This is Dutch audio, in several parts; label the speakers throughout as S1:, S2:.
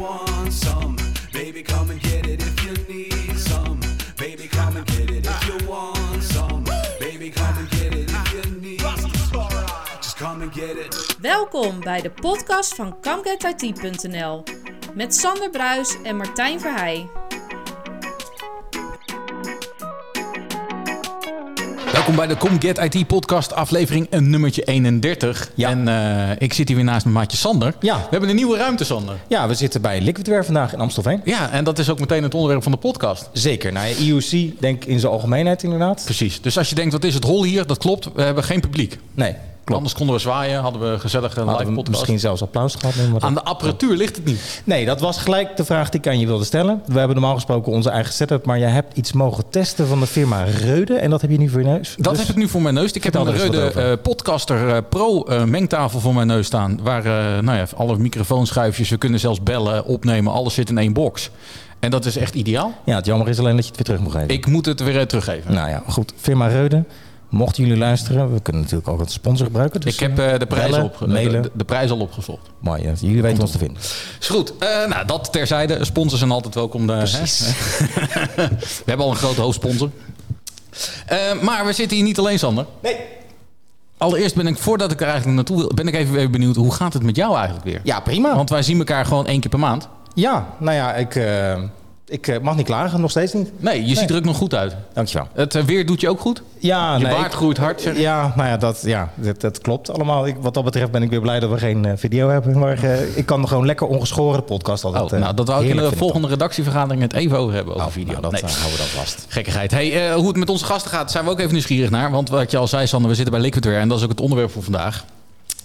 S1: want some. Baby, come and get it if you need some. Baby, come and get it if you want some. Baby, come and get it if you need Just come and get it.
S2: Welkom bij de podcast van ComeGetIT.nl met Sander Bruis en Martijn Verheij.
S3: Welkom bij de Com Get IT podcast aflevering een nummertje 31.
S4: Ja.
S3: En eh, ik zit hier weer naast mijn maatje Sander.
S4: Ja.
S3: We hebben een nieuwe ruimte, Sander.
S4: Ja, we zitten bij Liquidware vandaag in Amstelveen.
S3: Ja, en dat is ook meteen het onderwerp van de podcast.
S4: Zeker. Nou, ja, IOC denk in zijn algemeenheid inderdaad.
S3: Precies. Dus als je denkt, wat is het hol hier? Dat klopt. We hebben geen publiek.
S4: Nee, klopt.
S3: Anders konden we zwaaien, hadden we gezellig een live podcast.
S4: misschien zelfs applaus gehad. maar
S3: Aan de apparatuur ligt het niet.
S4: Nee, dat was gelijk de vraag die ik aan je wilde stellen. We hebben normaal gesproken onze eigen setup, maar jij hebt iets mogen testen van de firma Reude. En dat heb je nu voor je neus.
S3: Dat
S4: Dus-
S3: heb ik nu voor mijn neus. Ik heb een Reude eh, Podcaster eh, Pro eh, mengtafel voor mijn neus staan. Waar nou ja, alle microfoonschuifjes, we kunnen zelfs bellen, opnemen. Alles zit in één box. En dat is echt ideaal.
S4: Ja, het jammer is alleen dat je het weer terug moet geven.
S3: Ik moet het weer teruggeven.
S4: Nou ja, goed. Firma Reude. Mochten jullie luisteren, we kunnen natuurlijk ook een sponsor gebruiken. Dus
S3: ik heb eh, de prijs
S4: bellen,
S3: op,
S4: mailen.
S3: de, de prijs al opgezocht.
S4: Mooi, ja. jullie weten ons te vinden.
S3: Is goed. Eh, nou, dat terzijde. Sponsors zijn altijd welkom.
S4: Precies.
S3: hè? we hebben al een grote hoofdsponsor. Eh, maar we zitten hier niet alleen, Sander.
S4: Nee.
S3: Allereerst ben ik, voordat ik er eigenlijk naartoe wil, ben ik even, even benieuwd, hoe gaat het met jou eigenlijk weer?
S4: Ja, prima.
S3: Want wij zien elkaar gewoon één keer per maand.
S4: Ja, nou ja, ik, eh, ik eh, mag niet klagen, nog steeds niet.
S3: Nee, je ziet er ook nog goed uit.
S4: Dankjewel.
S3: Het eh, weer doet je ook goed.
S4: Ja,
S3: Je
S4: nee,
S3: baard groeit hard. Zeg.
S4: Ja, nou ja, dat, ja dat, dat klopt allemaal. Ik, wat dat betreft ben ik weer blij dat we geen eh, video hebben. Maar ik kan gewoon lekker ongeschoren de podcast altijd.
S3: Oh, nou, dat wou ik in de volgende redactievergadering het even over hebben, over
S4: Oh,
S3: video.
S4: nou, dat
S3: Nee.
S4: houden we dan vast.
S3: Gekkigheid. Hey, hoe het met onze gasten gaat, zijn we ook even nieuwsgierig naar. Want wat je al zei, Sander, we zitten bij Liquidware en dat is ook het onderwerp voor vandaag.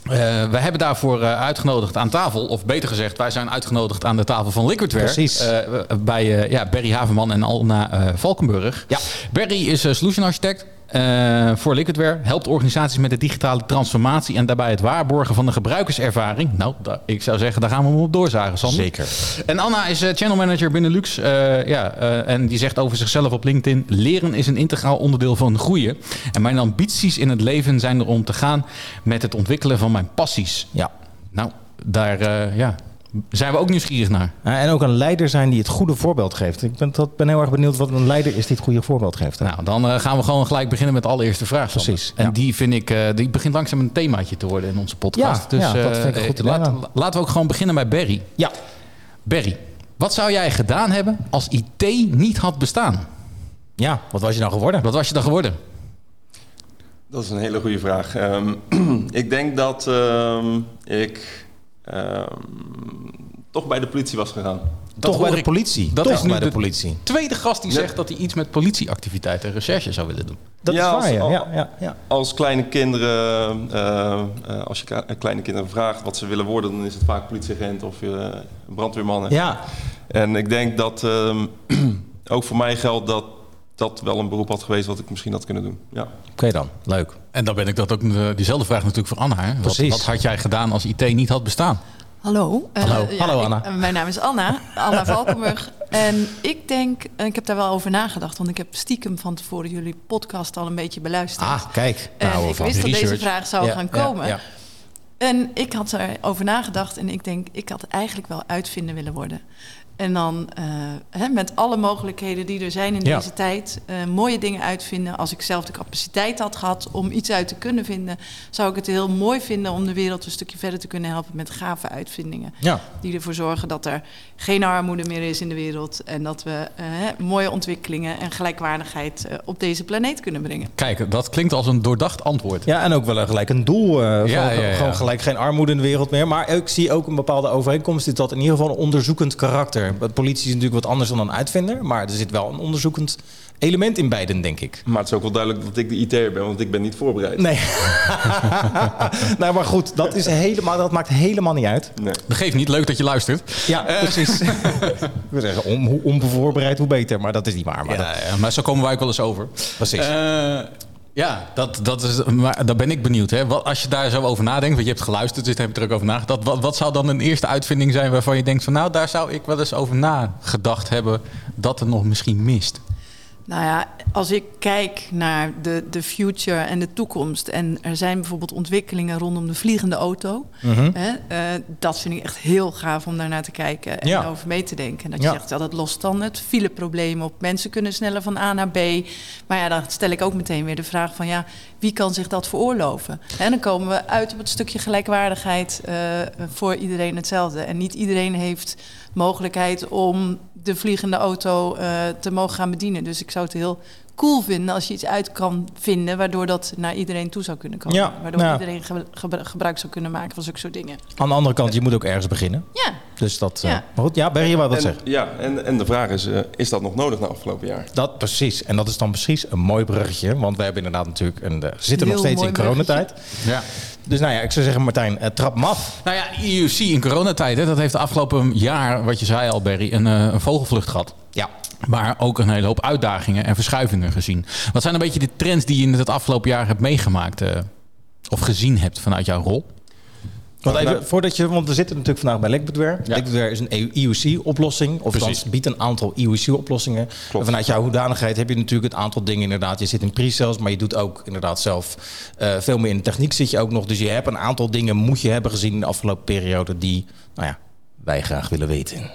S3: Eh, we hebben daarvoor eh, uitgenodigd aan tafel, of beter gezegd, wij zijn uitgenodigd aan de tafel van Liquidware.
S4: Precies.
S3: Eh, bij ja, Berry Haverman en Alna Valkenburg.
S4: Ja.
S3: Berry is solution architect. Eh, voor Liquidware helpt organisaties met de digitale transformatie en daarbij het waarborgen van de gebruikerservaring. Nou, da- ik zou zeggen, daar gaan we hem op doorzagen, Sander.
S4: Zeker.
S3: En Anna is eh, channel manager binnen Lux. eh, ja, en die zegt over zichzelf op LinkedIn: Leren is een integraal onderdeel van groeien. En mijn ambities in het leven zijn er om te gaan met het ontwikkelen van mijn passies.
S4: Ja.
S3: Nou, daar ja, zijn we ook nieuwsgierig naar.
S4: En ook een leider zijn die het goede voorbeeld geeft. Ik ben, dat, ben heel erg benieuwd wat een leider is die het goede voorbeeld geeft. hè?
S3: Nou, dan eh, gaan we gewoon gelijk beginnen met de allereerste vraag. Sander.
S4: Precies,
S3: En
S4: ja.
S3: die vind ik, eh, die begint langzaam een themaatje te worden in onze podcast.
S4: Ja, ja, dat
S3: eh,
S4: vind ik goed
S3: laat-. Laten we ook gewoon beginnen bij Barry.
S4: ja.
S3: Barry, wat zou jij gedaan hebben als IT niet had bestaan?
S4: ja, wat was je nou geworden?
S3: Wat was je dan geworden?
S5: Dat is een hele goede vraag. Ehm, ik denk dat ehm, ik toch bij de politie was gegaan.
S3: Dat
S4: Toch bij de politie.
S3: dat
S4: Toch
S3: is nu
S4: bij de
S3: de-
S4: politie.
S3: Tweede gast die
S5: Ja.
S3: zegt dat hij iets met politieactiviteiten en recherche zou willen doen.
S4: Dat
S5: Ja,
S4: is
S5: als-
S4: waar, ja.
S5: al-
S4: ja, ja, ja.
S5: Als kleine kinderen, eh, eh, als je kleine kinderen vraagt wat ze willen worden, dan is het vaak politieagent of eh, brandweerman.
S4: Ja,
S5: En ik denk dat ehm, ook voor mij geldt dat dat wel een beroep had geweest wat ik misschien had kunnen doen. Ja.
S4: oké dan. Leuk.
S3: En dan ben ik dat ook eh, diezelfde vraag natuurlijk voor Anna. Hè?
S4: Precies.
S3: wat had jij gedaan als IT niet had bestaan?
S6: Hallo. Eh,
S4: Hallo. Hallo,
S6: ik-
S4: Anna.
S6: eh, mijn naam is Anna, Anna Valkenburg. en ik denk, en ik heb daar wel over nagedacht, want ik heb stiekem van tevoren jullie podcast al een beetje beluisterd.
S4: Ah, kijk.
S6: en
S4: Nou,
S6: ik
S4: van.
S6: wist dat deze vraag zou
S4: Ja,
S6: gaan
S4: ja,
S6: komen.
S4: ja.
S6: En ik had erover nagedacht en ik denk, ik had eigenlijk wel uitvinder willen worden. En dan eh, hè, met alle mogelijkheden die er zijn in
S4: Ja.
S6: deze tijd, eh, mooie dingen uitvinden. Als ik zelf de capaciteit had gehad om iets uit te kunnen vinden, zou ik het heel mooi vinden om de wereld een stukje verder te kunnen helpen met gave uitvindingen.
S4: Ja.
S6: Die ervoor zorgen dat er geen armoede meer is in de wereld. En dat we eh, hè, mooie ontwikkelingen en gelijkwaardigheid op deze planeet kunnen brengen.
S3: Kijk, dat klinkt als een doordacht antwoord.
S4: Ja, en ook wel een, gelijk een doel.
S3: Ja.
S4: Gewoon gelijk geen armoede in de wereld meer. Maar ik zie ook een bepaalde overeenkomst. Is dat in ieder geval een onderzoekend karakter. De politie is natuurlijk wat anders dan een uitvinder. Maar er zit wel een onderzoekend element in beiden, denk ik.
S5: Maar het is ook wel duidelijk dat ik de IT'er ben, want ik ben niet voorbereid.
S4: Nee. nou, maar goed, dat, is helemaal, dat maakt helemaal niet uit.
S5: Nee.
S3: Dat geeft niet, leuk dat je luistert.
S4: Ja, precies. ik wil zeggen, om, hoe onbevoorbereid, hoe beter. Maar dat is niet waar. Maar dat,
S3: Ja, ja, maar zo komen wij ook wel eens over.
S4: precies.
S3: Eh, ja, dat, dat is, maar daar ben ik benieuwd. Hè? Wat, als je daar zo over nadenkt, want je hebt geluisterd, dus daar heb je er ook over nagedacht. Wat, wat zou dan een eerste uitvinding zijn waarvan je denkt van nou, daar zou ik wel eens over nagedacht hebben dat er nog misschien mist?
S6: Nou ja, als ik kijk naar de, de future en de toekomst... en er zijn bijvoorbeeld ontwikkelingen rondom de vliegende auto...
S4: Mhm.
S6: Hè, eh, dat vind ik echt heel gaaf om daarnaar te kijken en
S4: Ja.
S6: over mee te denken. En dat
S4: Ja.
S6: je zegt, ja, dat lost dan het fileprobleem op. Mensen kunnen sneller van A naar B. Maar ja, dan stel ik ook meteen weer de vraag van... ja, wie kan zich dat veroorloven? En dan komen we uit op het stukje gelijkwaardigheid... eh, voor iedereen hetzelfde. En niet iedereen heeft mogelijkheid om de vliegende auto eh, te mogen gaan bedienen. Dus ik zou het heel cool vinden als je iets uit kan vinden... waardoor dat naar iedereen toe zou kunnen komen.
S4: Ja,
S6: waardoor
S4: ja.
S6: iedereen ge- gebru- gebruik zou kunnen maken van zulke soort dingen.
S4: Aan de andere kant, je moet ook ergens beginnen.
S6: Ja,
S4: Dus dat... eh,
S6: Ja.
S4: Maar goed, ja, Berry, wou wat
S5: En,
S4: zeggen.
S5: ja, en, en de vraag is, eh, is dat nog nodig na afgelopen jaar?
S4: Dat precies. En dat is dan precies een mooi bruggetje. Want we hebben inderdaad natuurlijk... Een, we zitten nog steeds in coronatijd.
S3: Ja.
S4: Dus nou ja, ik zou zeggen Martijn, eh, trap hem af.
S3: Nou ja, IUC in coronatijd, hè, dat heeft de afgelopen jaar, wat je zei al, Barry, een, eh, een vogelvlucht gehad.
S4: Ja.
S3: Maar ook een hele hoop uitdagingen en verschuivingen gezien. Wat zijn een beetje de trends die je in het afgelopen jaar hebt meegemaakt? eh, of gezien hebt vanuit jouw rol?
S4: Want even, voordat je, want we zitten natuurlijk vandaag bij Liquidware.
S3: Ja.
S4: Liquidware is een IUC-oplossing, of
S3: Precies.
S4: biedt een aantal IUC-oplossingen. En vanuit jouw hoedanigheid heb je natuurlijk het aantal dingen inderdaad. Je zit in pre-sales, maar je doet ook inderdaad zelf eh, veel meer in de techniek zit je ook nog. Dus je hebt een aantal dingen moet je hebben gezien in de afgelopen periode die, nou ja, wij graag willen weten.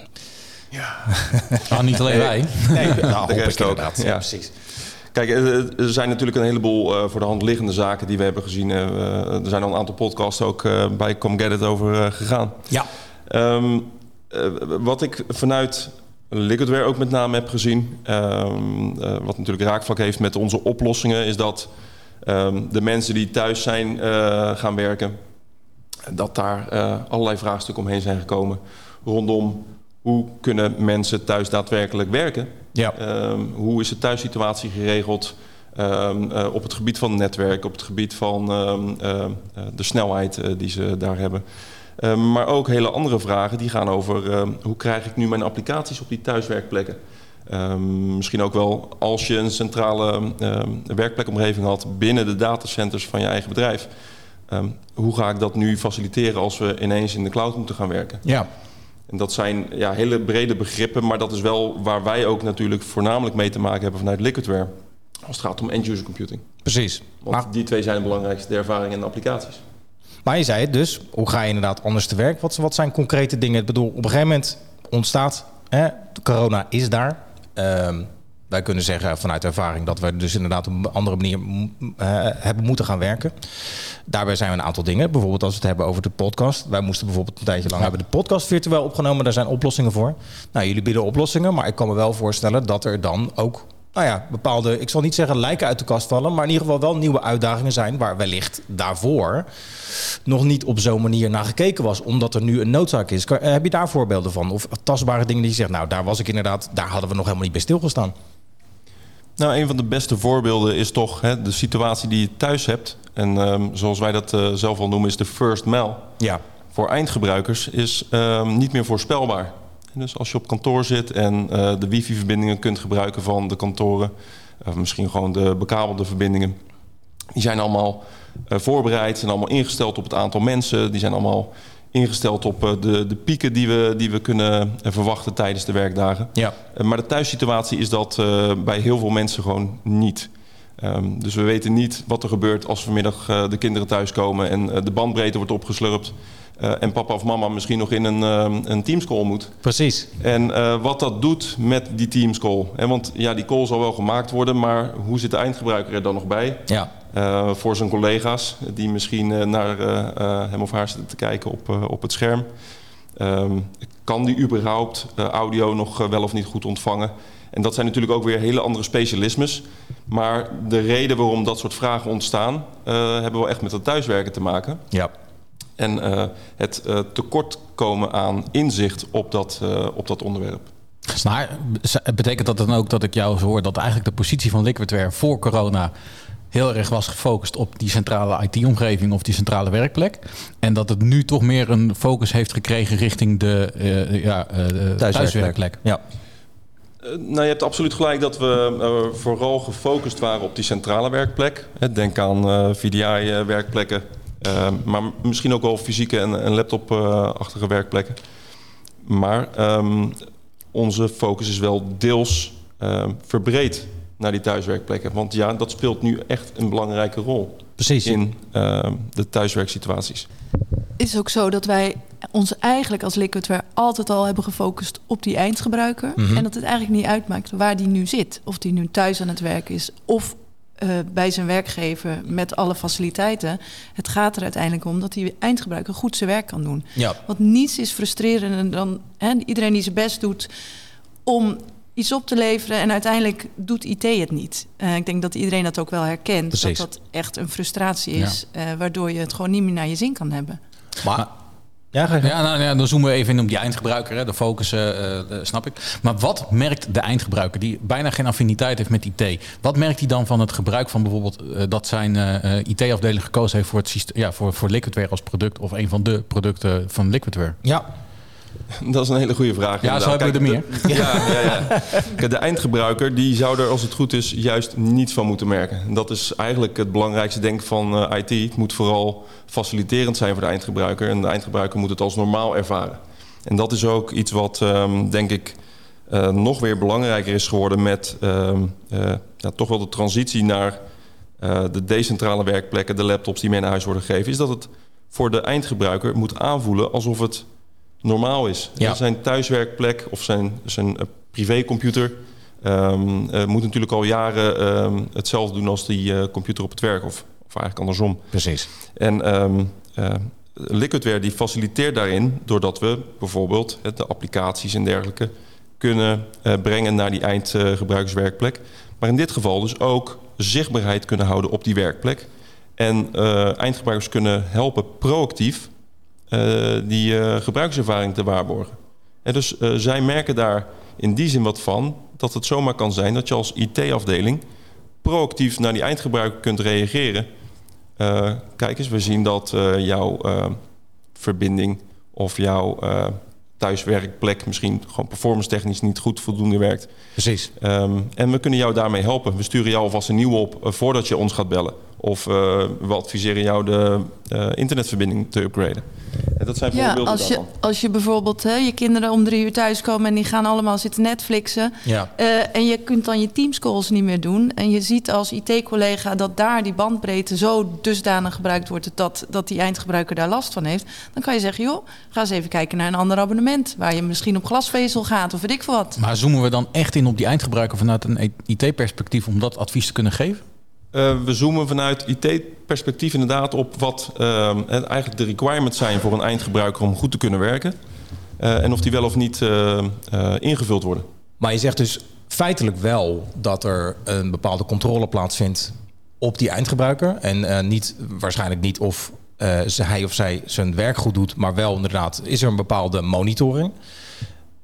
S3: Nou, niet alleen wij.
S4: Nee, nou,
S5: de rest ook.
S4: Ja,
S5: Ja.
S4: precies.
S5: Kijk, eh, er zijn natuurlijk een heleboel eh, voor de hand liggende zaken die we hebben gezien. Eh, er zijn al een aantal podcasts ook eh, bij Come Get It over eh, gegaan.
S4: Ja,
S5: Ehm, eh, wat ik vanuit Liquidware ook met name heb gezien, ehm, eh, wat natuurlijk raakvlak heeft met onze oplossingen, is dat ehm, de mensen die thuis zijn eh, gaan werken, dat daar eh, allerlei vraagstukken omheen zijn gekomen rondom hoe kunnen mensen thuis daadwerkelijk werken.
S4: Ja.
S5: Ehm, hoe is de thuissituatie geregeld ehm, eh, op het gebied van netwerk, op het gebied van ehm, eh, de snelheid eh, die ze daar hebben. Maar ook hele andere vragen die gaan over hoe krijg ik nu mijn applicaties op die thuiswerkplekken. Misschien ook wel als je een centrale werkplekomgeving had binnen de datacenters van je eigen bedrijf. Hoe ga ik dat nu faciliteren als we ineens in de cloud moeten gaan werken?
S4: ja.
S5: En dat zijn ja, hele brede begrippen, maar dat is wel waar wij ook natuurlijk voornamelijk mee te maken hebben vanuit Liquidware. Als het gaat om end-user computing.
S4: precies.
S5: Want
S4: Maar,
S5: die twee zijn het belangrijkste, de ervaring en de applicaties.
S4: maar je zei het dus, hoe ga je inderdaad anders te werk? Wat, wat zijn concrete dingen? Ik bedoel, op een gegeven moment ontstaat, hè, corona is daar. Ehm, wij kunnen zeggen vanuit ervaring dat we dus inderdaad op een andere manier eh, hebben moeten gaan werken. Daarbij zijn we een aantal dingen. Bijvoorbeeld als we het hebben over de podcast. Wij moesten bijvoorbeeld een tijdje lang hebben de podcast virtueel opgenomen. Daar zijn oplossingen voor. Nou, jullie bieden oplossingen, maar ik kan me wel voorstellen dat er dan ook nou ja, bepaalde, ik zal niet zeggen lijken uit de kast vallen, maar in ieder geval wel nieuwe uitdagingen zijn waar wellicht daarvoor nog niet op zo'n manier naar gekeken was, omdat er nu een noodzaak is. Heb je daar voorbeelden van? Of tastbare dingen die je zegt, nou daar was ik inderdaad, daar hadden we nog helemaal niet bij stilgestaan.
S5: Nou, een van de beste voorbeelden is toch hè, de situatie die je thuis hebt. En ehm, zoals wij dat eh, zelf al noemen, is de first mile.
S4: Ja,
S5: Voor eindgebruikers is ehm, niet meer voorspelbaar. Dus als je op kantoor zit en eh, de wifi-verbindingen kunt gebruiken van de kantoren, of misschien gewoon de bekabelde verbindingen, die zijn allemaal eh, voorbereid, zijn allemaal ingesteld op het aantal mensen, die zijn allemaal ingesteld op eh, de, de pieken die we, die we kunnen eh, verwachten tijdens de werkdagen.
S4: ja,
S5: Eh, Maar de thuissituatie is dat bij heel veel mensen gewoon niet. Ehm, dus we weten niet wat er gebeurt als vanmiddag de kinderen thuiskomen en de bandbreedte wordt opgeslurpt. Eh, en papa of mama misschien nog in een, ehm, een teamscall moet.
S4: precies.
S5: En eh, wat dat doet met die teamscall. Want ja, die call zal wel gemaakt worden, maar hoe zit de eindgebruiker er dan nog bij?
S4: Ja,
S5: voor zijn collega's die misschien naar hem of haar zitten te kijken op, op het scherm. Ehm, kan die überhaupt audio nog wel of niet goed ontvangen? En dat zijn natuurlijk ook weer hele andere specialismes. Maar de reden waarom dat soort vragen ontstaan, hebben wel echt met het thuiswerken te maken.
S4: ja,
S5: En eh, het eh, tekortkomen aan inzicht op dat, eh, op dat onderwerp.
S3: Maar betekent dat dan ook dat ik jou hoor dat eigenlijk de positie van Liquidware voor corona heel erg was gefocust op die centrale IT-omgeving of die centrale werkplek. En dat het nu toch meer een focus heeft gekregen richting de eh, ja, eh, de thuiswerkplek.
S4: Ja,
S5: nou, je hebt absoluut gelijk dat we eh, vooral gefocust waren op die centrale werkplek. Hè, Denk aan eh VDI-werkplekken, maar misschien ook wel fysieke en, en laptop-achtige werkplekken. Maar ehm, onze focus is wel deels ehm, verbreed naar die thuiswerkplekken. Want ja, dat speelt nu echt een belangrijke rol
S4: Precies.
S5: in de thuiswerksituaties.
S6: is ook zo dat wij ons eigenlijk als Liquidware altijd al hebben gefocust op die eindgebruiker.
S4: Mhm.
S6: En dat het eigenlijk niet uitmaakt waar die nu zit. Of die nu thuis aan het werk is of eh, bij zijn werkgever met alle faciliteiten. Het gaat er uiteindelijk om dat die eindgebruiker goed zijn werk kan doen.
S4: Ja.
S6: Want niets is frustrerender dan hè, iedereen die zijn best doet om iets op te leveren en uiteindelijk doet IT het niet. Eh, ik denk dat iedereen dat ook wel herkent.
S4: Precies.
S6: Dat dat echt een frustratie is, eh, waardoor je het gewoon niet meer naar je zin kan hebben.
S4: Maar, ja, ga je gang.
S3: Ja, nou, ja, dan zoomen we even in op die eindgebruiker. Hè. De focus, eh, eh, snap ik. Maar wat merkt de eindgebruiker die bijna geen affiniteit heeft met IT? Wat merkt hij dan van het gebruik van bijvoorbeeld eh, dat zijn eh, eh, IT-afdeling gekozen heeft voor, het systeem, ja, voor, voor Liquidware als product of een van de producten van Liquidware?
S4: ja.
S5: Dat is een hele goede vraag.
S3: Ja, zo hebben we er
S5: Kijk, de- Ja, ja, ja. Kijk, de eindgebruiker die zou er, als het goed is, juist niets van moeten merken. En Dat is eigenlijk het belangrijkste denk ik van eh, IT. Het moet vooral faciliterend zijn voor de eindgebruiker. En de eindgebruiker moet het als normaal ervaren. En dat is ook iets wat, ehm, denk ik, eh, nog weer belangrijker is geworden met ehm, eh, ja, toch wel de transitie naar de decentrale werkplekken, de laptops die mee naar huis worden gegeven. Is dat het voor de eindgebruiker moet aanvoelen alsof het normaal is.
S4: Ja.
S5: Zijn thuiswerkplek of zijn, zijn eh, privécomputer ehm, eh, moet natuurlijk al jaren ehm, hetzelfde doen als die eh, computer op het werk, of, of eigenlijk andersom.
S4: Precies.
S5: En eh, Liquidware die faciliteert daarin doordat we bijvoorbeeld de applicaties en dergelijke kunnen brengen naar die eindgebruikerswerkplek. maar in dit geval dus ook zichtbaarheid kunnen houden op die werkplek. En eindgebruikers kunnen helpen proactief die eh, gebruikservaring te waarborgen. En dus eh, zij merken daar in die zin wat van dat het zomaar kan zijn dat je als IT-afdeling proactief naar die eindgebruiker kunt reageren. Eh, kijk eens, we zien dat eh, jouw eh, verbinding of jouw eh, thuiswerkplek misschien gewoon performance technisch niet goed voldoende werkt.
S4: Precies.
S5: Ehm, en we kunnen jou daarmee helpen. We sturen jou alvast een nieuwe op eh, voordat je ons gaat bellen. Of eh, we adviseren jou de eh, internetverbinding te upgraden. En dat zijn
S6: Ja,
S5: voorbeelden
S6: als je,
S5: daarvan.
S6: als je bijvoorbeeld hè, je kinderen om drie uur thuiskomen en die gaan allemaal zitten Netflixen.
S4: Ja.
S6: eh, en je kunt dan je Teams-calls niet meer doen. En je ziet als IT-collega dat daar die bandbreedte zo dusdanig gebruikt wordt dat, dat die eindgebruiker daar last van heeft. Dan kan je zeggen, joh, ga eens even kijken naar een ander abonnement. Waar je misschien op glasvezel gaat of weet ik veel wat.
S3: Maar zoomen we dan echt in op die eindgebruiker vanuit een IT-perspectief om dat advies te kunnen geven?
S5: Eh, we zoomen vanuit IT-perspectief inderdaad op wat ehm, en eigenlijk de requirements zijn voor een eindgebruiker om goed te kunnen werken. Eh, en of die wel of niet eh, ingevuld worden.
S4: Maar je zegt dus feitelijk wel dat er een bepaalde controle plaatsvindt op die eindgebruiker. En niet, waarschijnlijk niet of hij of zij zijn werk goed doet, maar wel inderdaad is er een bepaalde monitoring.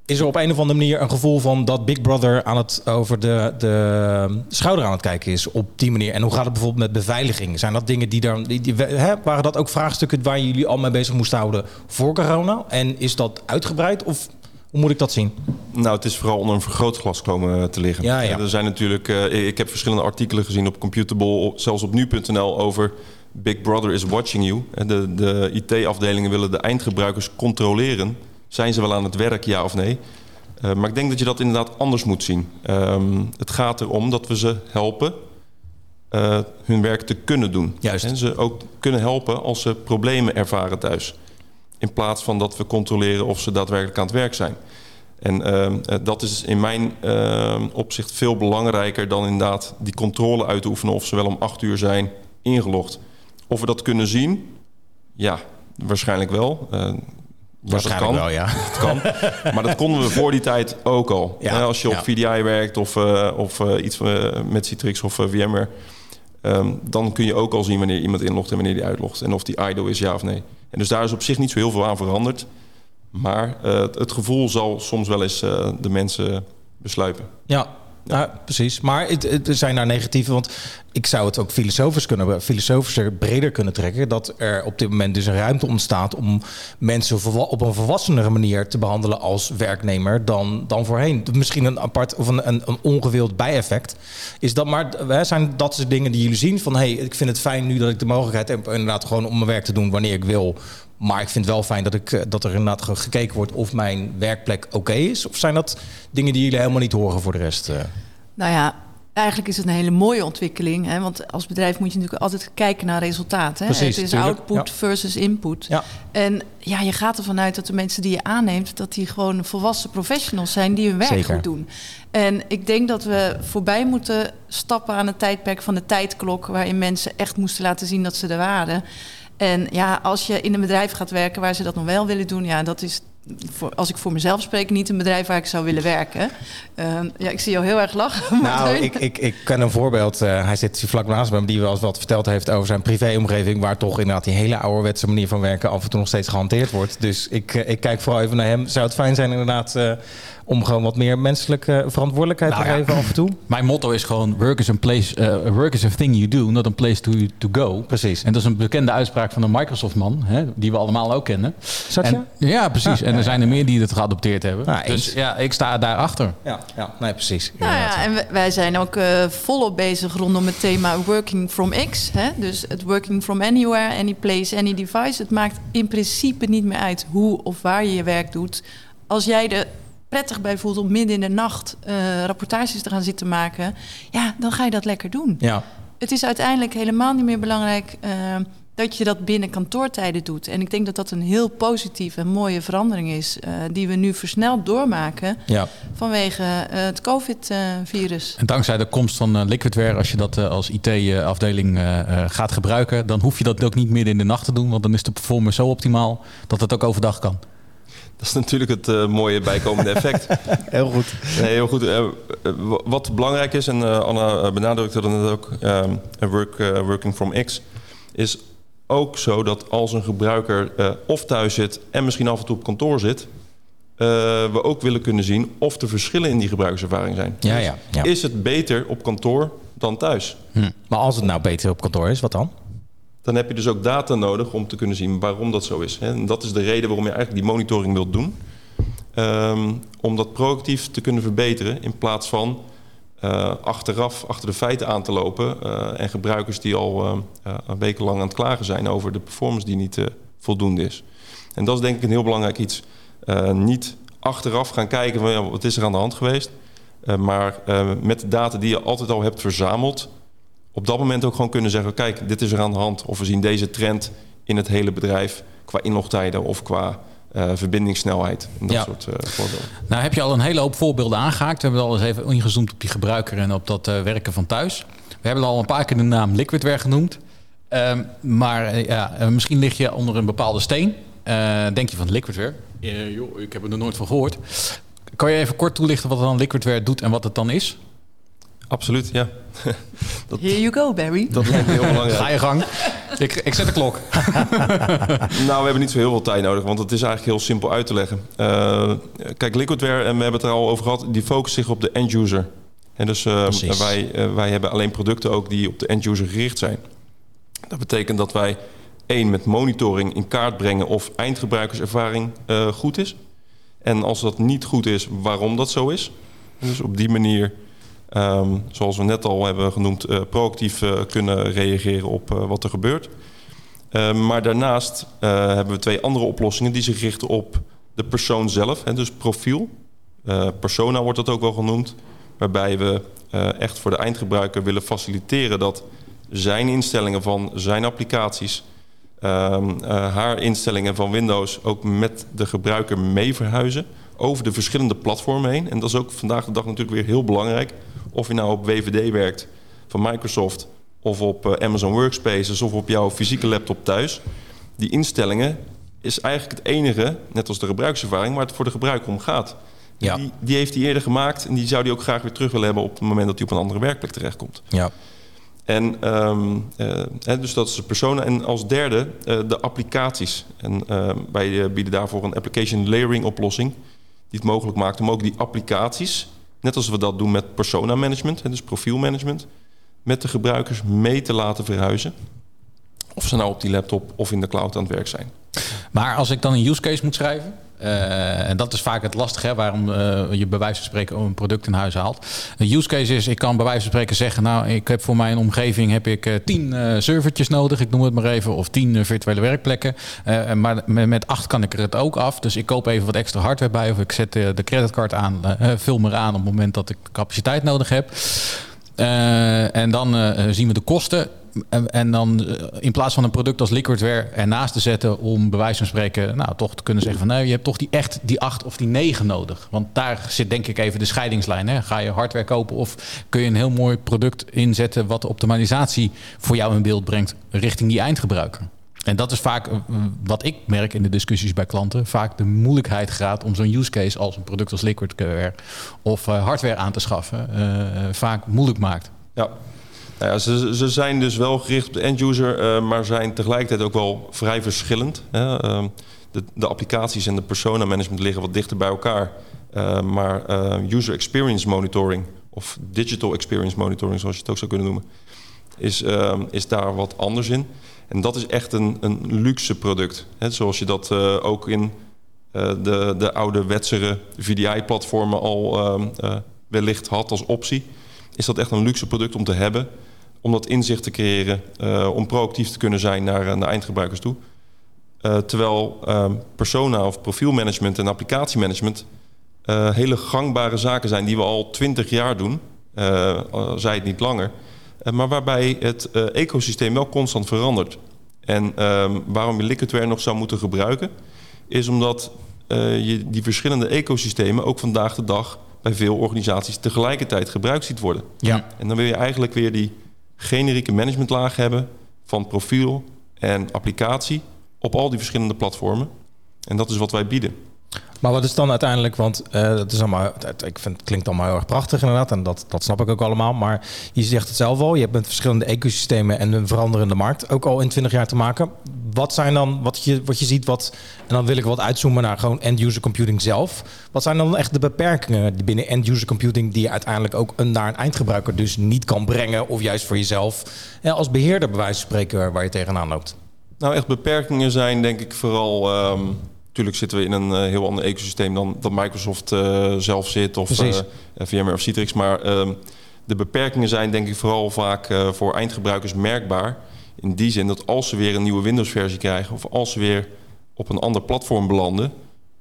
S4: Is er op een of andere manier een gevoel van dat Big Brother aan het, over de, de schouder aan het kijken is op die manier? En hoe gaat het bijvoorbeeld met beveiliging? Zijn dat dingen die daar. Die, die, hè, waren dat ook vraagstukken waar jullie al mee bezig moesten houden voor corona? En is dat uitgebreid of hoe moet ik dat zien?
S5: Nou, het is vooral onder een vergrootglas komen te liggen.
S4: Ja, ja.
S5: Er zijn natuurlijk, eh, ik heb verschillende artikelen gezien op Computable, zelfs op nu.nl over Big Brother is watching you. De, de IT-afdelingen willen de eindgebruikers controleren. Zijn ze wel aan het werk, ja of nee? Eh, maar ik denk dat je dat inderdaad anders moet zien. Ehm, het gaat erom dat we ze helpen eh, hun werk te kunnen doen.
S4: Juist.
S5: En ze ook kunnen helpen als ze problemen ervaren thuis. In plaats van dat we controleren of ze daadwerkelijk aan het werk zijn. En ehm, eh, dat is in mijn ehm, opzicht veel belangrijker dan inderdaad die controle uit te oefenen of ze wel om acht uur zijn ingelogd. Of we dat kunnen zien, ja, waarschijnlijk wel. Ja, dat
S4: Waarschijnlijk
S5: kan.
S4: wel, ja.
S5: Dat kan. Maar dat konden we voor die tijd ook al.
S4: Ja,
S5: als je op
S4: ja.
S5: VDI werkt of, eh, of eh, iets eh, met Citrix of VMware... ehm, dan kun je ook al zien wanneer iemand inlogt en wanneer die uitlogt. En of die idle is, ja of nee. En dus daar is op zich niet zo heel veel aan veranderd. Maar eh, het, het gevoel zal soms wel eens eh, de mensen besluipen.
S4: Ja, nou, precies. Maar er zijn daar negatieve, want ik zou het ook filosofisch kunnen, filosofischer, breder kunnen trekken. Dat er op dit moment dus een ruimte ontstaat om mensen op een volwassenere manier te behandelen als werknemer dan, dan voorheen. Misschien een apart of een, een, een ongewild bijeffect. Is dat maar, zijn dat soort dingen die jullie zien? Van hey, ik vind het fijn nu dat ik de mogelijkheid heb inderdaad gewoon om mijn werk te doen wanneer ik wil. Maar ik vind het wel fijn dat, ik, eh, dat er inderdaad ge- gekeken wordt of mijn werkplek oké is. Of zijn dat dingen die jullie helemaal niet horen voor de rest? eh?
S6: Nou ja, Eigenlijk is het een hele mooie ontwikkeling. Hè? Want als bedrijf moet je natuurlijk altijd kijken naar resultaten. Hè?
S4: Precies,
S6: het is
S4: tuurlijk,
S6: output
S4: ja.
S6: versus input.
S4: Ja.
S6: En ja, je gaat ervan uit dat de mensen die je aanneemt... dat die gewoon volwassen professionals zijn die hun werk
S4: Zeker.
S6: goed doen. En ik denk dat we voorbij moeten stappen aan het tijdperk van de tijdklok... waarin mensen echt moesten laten zien dat ze er waren. En ja, als je in een bedrijf gaat werken waar ze dat nog wel willen doen... ja, dat is... Voor, als ik voor mezelf spreek, niet een bedrijf waar ik zou willen werken. Ehm, ja, ik zie jou heel erg lachen.
S4: Nou, ik, ik, ik ken een voorbeeld. eh, hij zit vlak naast me, die wel eens wat verteld heeft over zijn privéomgeving. Waar toch inderdaad die hele ouderwetse manier van werken af en toe nog steeds gehanteerd wordt. Dus ik, eh, ik kijk vooral even naar hem. Zou het fijn zijn inderdaad eh, om gewoon wat meer menselijke verantwoordelijkheid
S3: Nou
S4: te
S3: ja.
S4: geven af en toe?
S3: Mijn motto is gewoon: work is, a place, eh, work is a thing you do, not a place to, to go.
S4: Precies.
S3: En dat is een bekende uitspraak van een Microsoft-man, hè, die we allemaal ook kennen.
S4: Satya?
S3: En, ja, precies. en er zijn er meer die het geadopteerd hebben.
S4: Nou, eens.
S3: dus ja, ik sta daarachter.
S4: Ja, ja, nee, precies.
S6: Nou ja, en wij- zijn ook eh, volop bezig rondom het thema working from X. Hè? Dus het working from anywhere, any place, any device. Het maakt in principe niet meer uit hoe of waar je je werk doet. Als jij er prettig bij voelt om midden in de nacht eh, rapportages te gaan zitten maken... ja, dan ga je dat lekker doen.
S4: Ja,
S6: Het is uiteindelijk helemaal niet meer belangrijk eh, dat je dat binnen kantoortijden doet. En ik denk dat dat een heel positieve en mooie verandering is... eh, die we nu versneld doormaken
S4: ja.
S6: vanwege het COVID-virus.
S3: En dankzij de komst van Liquidware, als je dat als IT-afdeling gaat gebruiken, dan hoef je dat ook niet midden in de nacht te doen. Want dan is de performance zo optimaal dat het ook overdag kan.
S5: Dat is natuurlijk het eh, mooie bijkomende effect.
S4: Heel goed.
S5: Nee, heel goed. Eh, eh, wat belangrijk is, en eh, Anna benadrukte dat net ook, ehm, eh, work, working from X, is ook zo dat als een gebruiker eh, of thuis zit en misschien af en toe op kantoor zit, eh, we ook willen kunnen zien of er verschillen in die gebruikerservaring zijn.
S4: Ja,
S5: Dus
S4: ja, ja.
S5: Is het beter op kantoor dan thuis?
S4: Hm. Maar als het nou beter op kantoor is, wat dan?
S5: Dan heb je dus ook data nodig om te kunnen zien waarom dat zo is. En dat is de reden waarom je eigenlijk die monitoring wilt doen. Ehm, om dat proactief te kunnen verbeteren in plaats van eh, achteraf achter de feiten aan te lopen. eh, en gebruikers die al eh, eh, wekenlang aan het klagen zijn over de performance die niet voldoende is. En dat is denk ik een heel belangrijk iets. Niet achteraf gaan kijken van ja, wat is er aan de hand geweest. Maar met de data die je altijd al hebt verzameld, op dat moment ook gewoon kunnen zeggen: kijk, dit is er aan de hand. Of we zien deze trend in het hele bedrijf qua inlogtijden of qua eh, verbindingssnelheid. En dat
S3: Ja.
S5: soort eh, voorbeelden.
S3: Nou heb je al een hele hoop voorbeelden aangehaakt. We hebben al eens even ingezoomd op die gebruiker en op dat eh, werken van thuis. We hebben al een paar keer de naam Liquidware genoemd. Ehm, maar ja, misschien lig je onder een bepaalde steen. Eh, denk je van Liquidware? Eh, joh, ik heb er nog nooit van gehoord. Kan je even kort toelichten wat dan Liquidware doet en wat het dan is?
S5: Absoluut, ja. dat,
S6: Here you go, Barry.
S5: dat lijkt me heel belangrijk.
S3: Ga je gang. ik, ik zet de klok.
S5: Nou, we hebben niet zo heel veel tijd nodig, want het is eigenlijk heel simpel uit te leggen. Eh, kijk, Liquidware, en we hebben het er al over gehad, die focust zich op de end-user. En dus eh,
S4: Precies.
S5: wij, eh, wij hebben alleen producten ook die op de end-user gericht zijn. Dat betekent dat wij één met monitoring in kaart brengen of eindgebruikerservaring eh, goed is. En als dat niet goed is, waarom dat zo is. En dus op die manier, ehm, zoals we net al hebben genoemd, eh, proactief eh, kunnen reageren op eh, wat er gebeurt. Uh, maar daarnaast hebben we twee andere oplossingen die zich richten op de persoon zelf, hè, dus profiel. Persona wordt dat ook wel genoemd, waarbij we echt voor de eindgebruiker willen faciliteren dat zijn instellingen van zijn applicaties, uh, haar instellingen van Windows ook met de gebruiker mee verhuizen over de verschillende platformen heen. En dat is ook vandaag de dag natuurlijk weer heel belangrijk. Of je nou op WVD werkt van Microsoft of op uh, Amazon Workspaces of op jouw fysieke laptop thuis. Die instellingen is eigenlijk het enige, net als de gebruikservaring, waar het voor de gebruiker om gaat.
S4: Ja.
S5: Die, die, heeft hij eerder gemaakt en die zou hij ook graag weer terug willen hebben op het moment dat hij op een andere werkplek terechtkomt.
S4: Ja.
S5: En um, uh, hè, dus dat is de persona. En als derde uh, de applicaties. En uh, wij bieden daarvoor een application layering oplossing die het mogelijk maakt om ook die applicaties, net als we dat doen met persona management, dus profielmanagement, met de gebruikers mee te laten verhuizen. Of ze nou op die laptop of in de cloud aan het werk zijn.
S3: Maar als ik dan een use case moet schrijven, uh, en dat is vaak het lastige, hè, waarom uh, je bij wijze van spreken een product in huis haalt. Een use case is, ik kan bij wijze van spreken zeggen, nou, ik heb voor mijn omgeving heb ik uh, tien servertjes nodig, ik noem het maar even, of tien virtuele werkplekken. Maar met, acht kan ik er het ook af. Dus ik koop even wat extra hardware bij, of ik zet de creditcard aan, vul me aan op het moment dat ik capaciteit nodig heb. Eh, en dan eh, zien we de kosten. En, en dan eh, in plaats van een product als Liquidware ernaast te zetten om bij wijze van spreken, nou toch te kunnen zeggen van nou, je hebt toch die echt die 8 of die 9 nodig. Want daar zit denk ik even de scheidingslijn. Hè? Ga je hardware kopen of kun je een heel mooi product inzetten wat de optimalisatie voor jou in beeld brengt richting die eindgebruiker. En dat is vaak eh, wat ik merk in de discussies bij klanten. Vaak de moeilijkheid gaat om zo'n use case als een product als Liquidware of eh, hardware aan te schaffen. vaak moeilijk maakt.
S5: Ja. Nou ze, zijn dus wel gericht op de end-user, eh, maar zijn tegelijkertijd ook wel vrij verschillend. Hè. Ehm, de, de applicaties en de persona management liggen wat dichter bij elkaar. Eh, maar eh, user experience monitoring, of digital experience monitoring, zoals je het ook zou kunnen noemen, is, ehm, is daar wat anders in. En dat is echt een, een luxe product. Hè, zoals je dat eh, ook in eh, de, de oude wetsere VDI-platformen al ehm, wellicht had als optie is dat echt een luxe product om te hebben. Om dat inzicht te creëren, eh, om proactief te kunnen zijn naar, eh, naar eindgebruikers toe. Eh, terwijl ehm, persona of profielmanagement en applicatiemanagement hele gangbare zaken zijn die we al twintig jaar doen, zij het niet langer. Maar waarbij het ecosysteem wel constant verandert. En ehm, waarom je Liquidware nog zou moeten gebruiken, is omdat je die verschillende ecosystemen ook vandaag de dag bij veel organisaties tegelijkertijd gebruikt ziet worden.
S4: Ja.
S5: En dan wil je eigenlijk weer die generieke managementlaag hebben van profiel en applicatie op al die verschillende platformen. En dat is wat wij bieden.
S4: Maar wat is dan uiteindelijk, want eh, dat is allemaal, ik vind het klinkt allemaal heel erg prachtig inderdaad en dat, dat snap ik ook allemaal. Maar je zegt het zelf al, je hebt met verschillende ecosystemen en een veranderende markt ook al in 20 jaar te maken. Wat zijn dan, wat je, wat je ziet, wat, en dan wil ik wat uitzoomen naar gewoon end-user computing zelf. Wat zijn dan echt de beperkingen binnen end-user computing die je uiteindelijk ook een, naar een eindgebruiker dus niet kan brengen of juist voor jezelf ja, als beheerder bij wijze van spreken waar je tegenaan loopt?
S5: Nou, echt beperkingen zijn denk ik vooral... ehm, natuurlijk zitten we in een eh, heel ander ecosysteem dan dat Microsoft eh, zelf zit of eh, VMware of Citrix. Maar ehm, de beperkingen zijn denk ik vooral vaak voor eindgebruikers merkbaar. In die zin dat als ze weer een nieuwe Windows-versie krijgen of als ze weer op een ander platform belanden,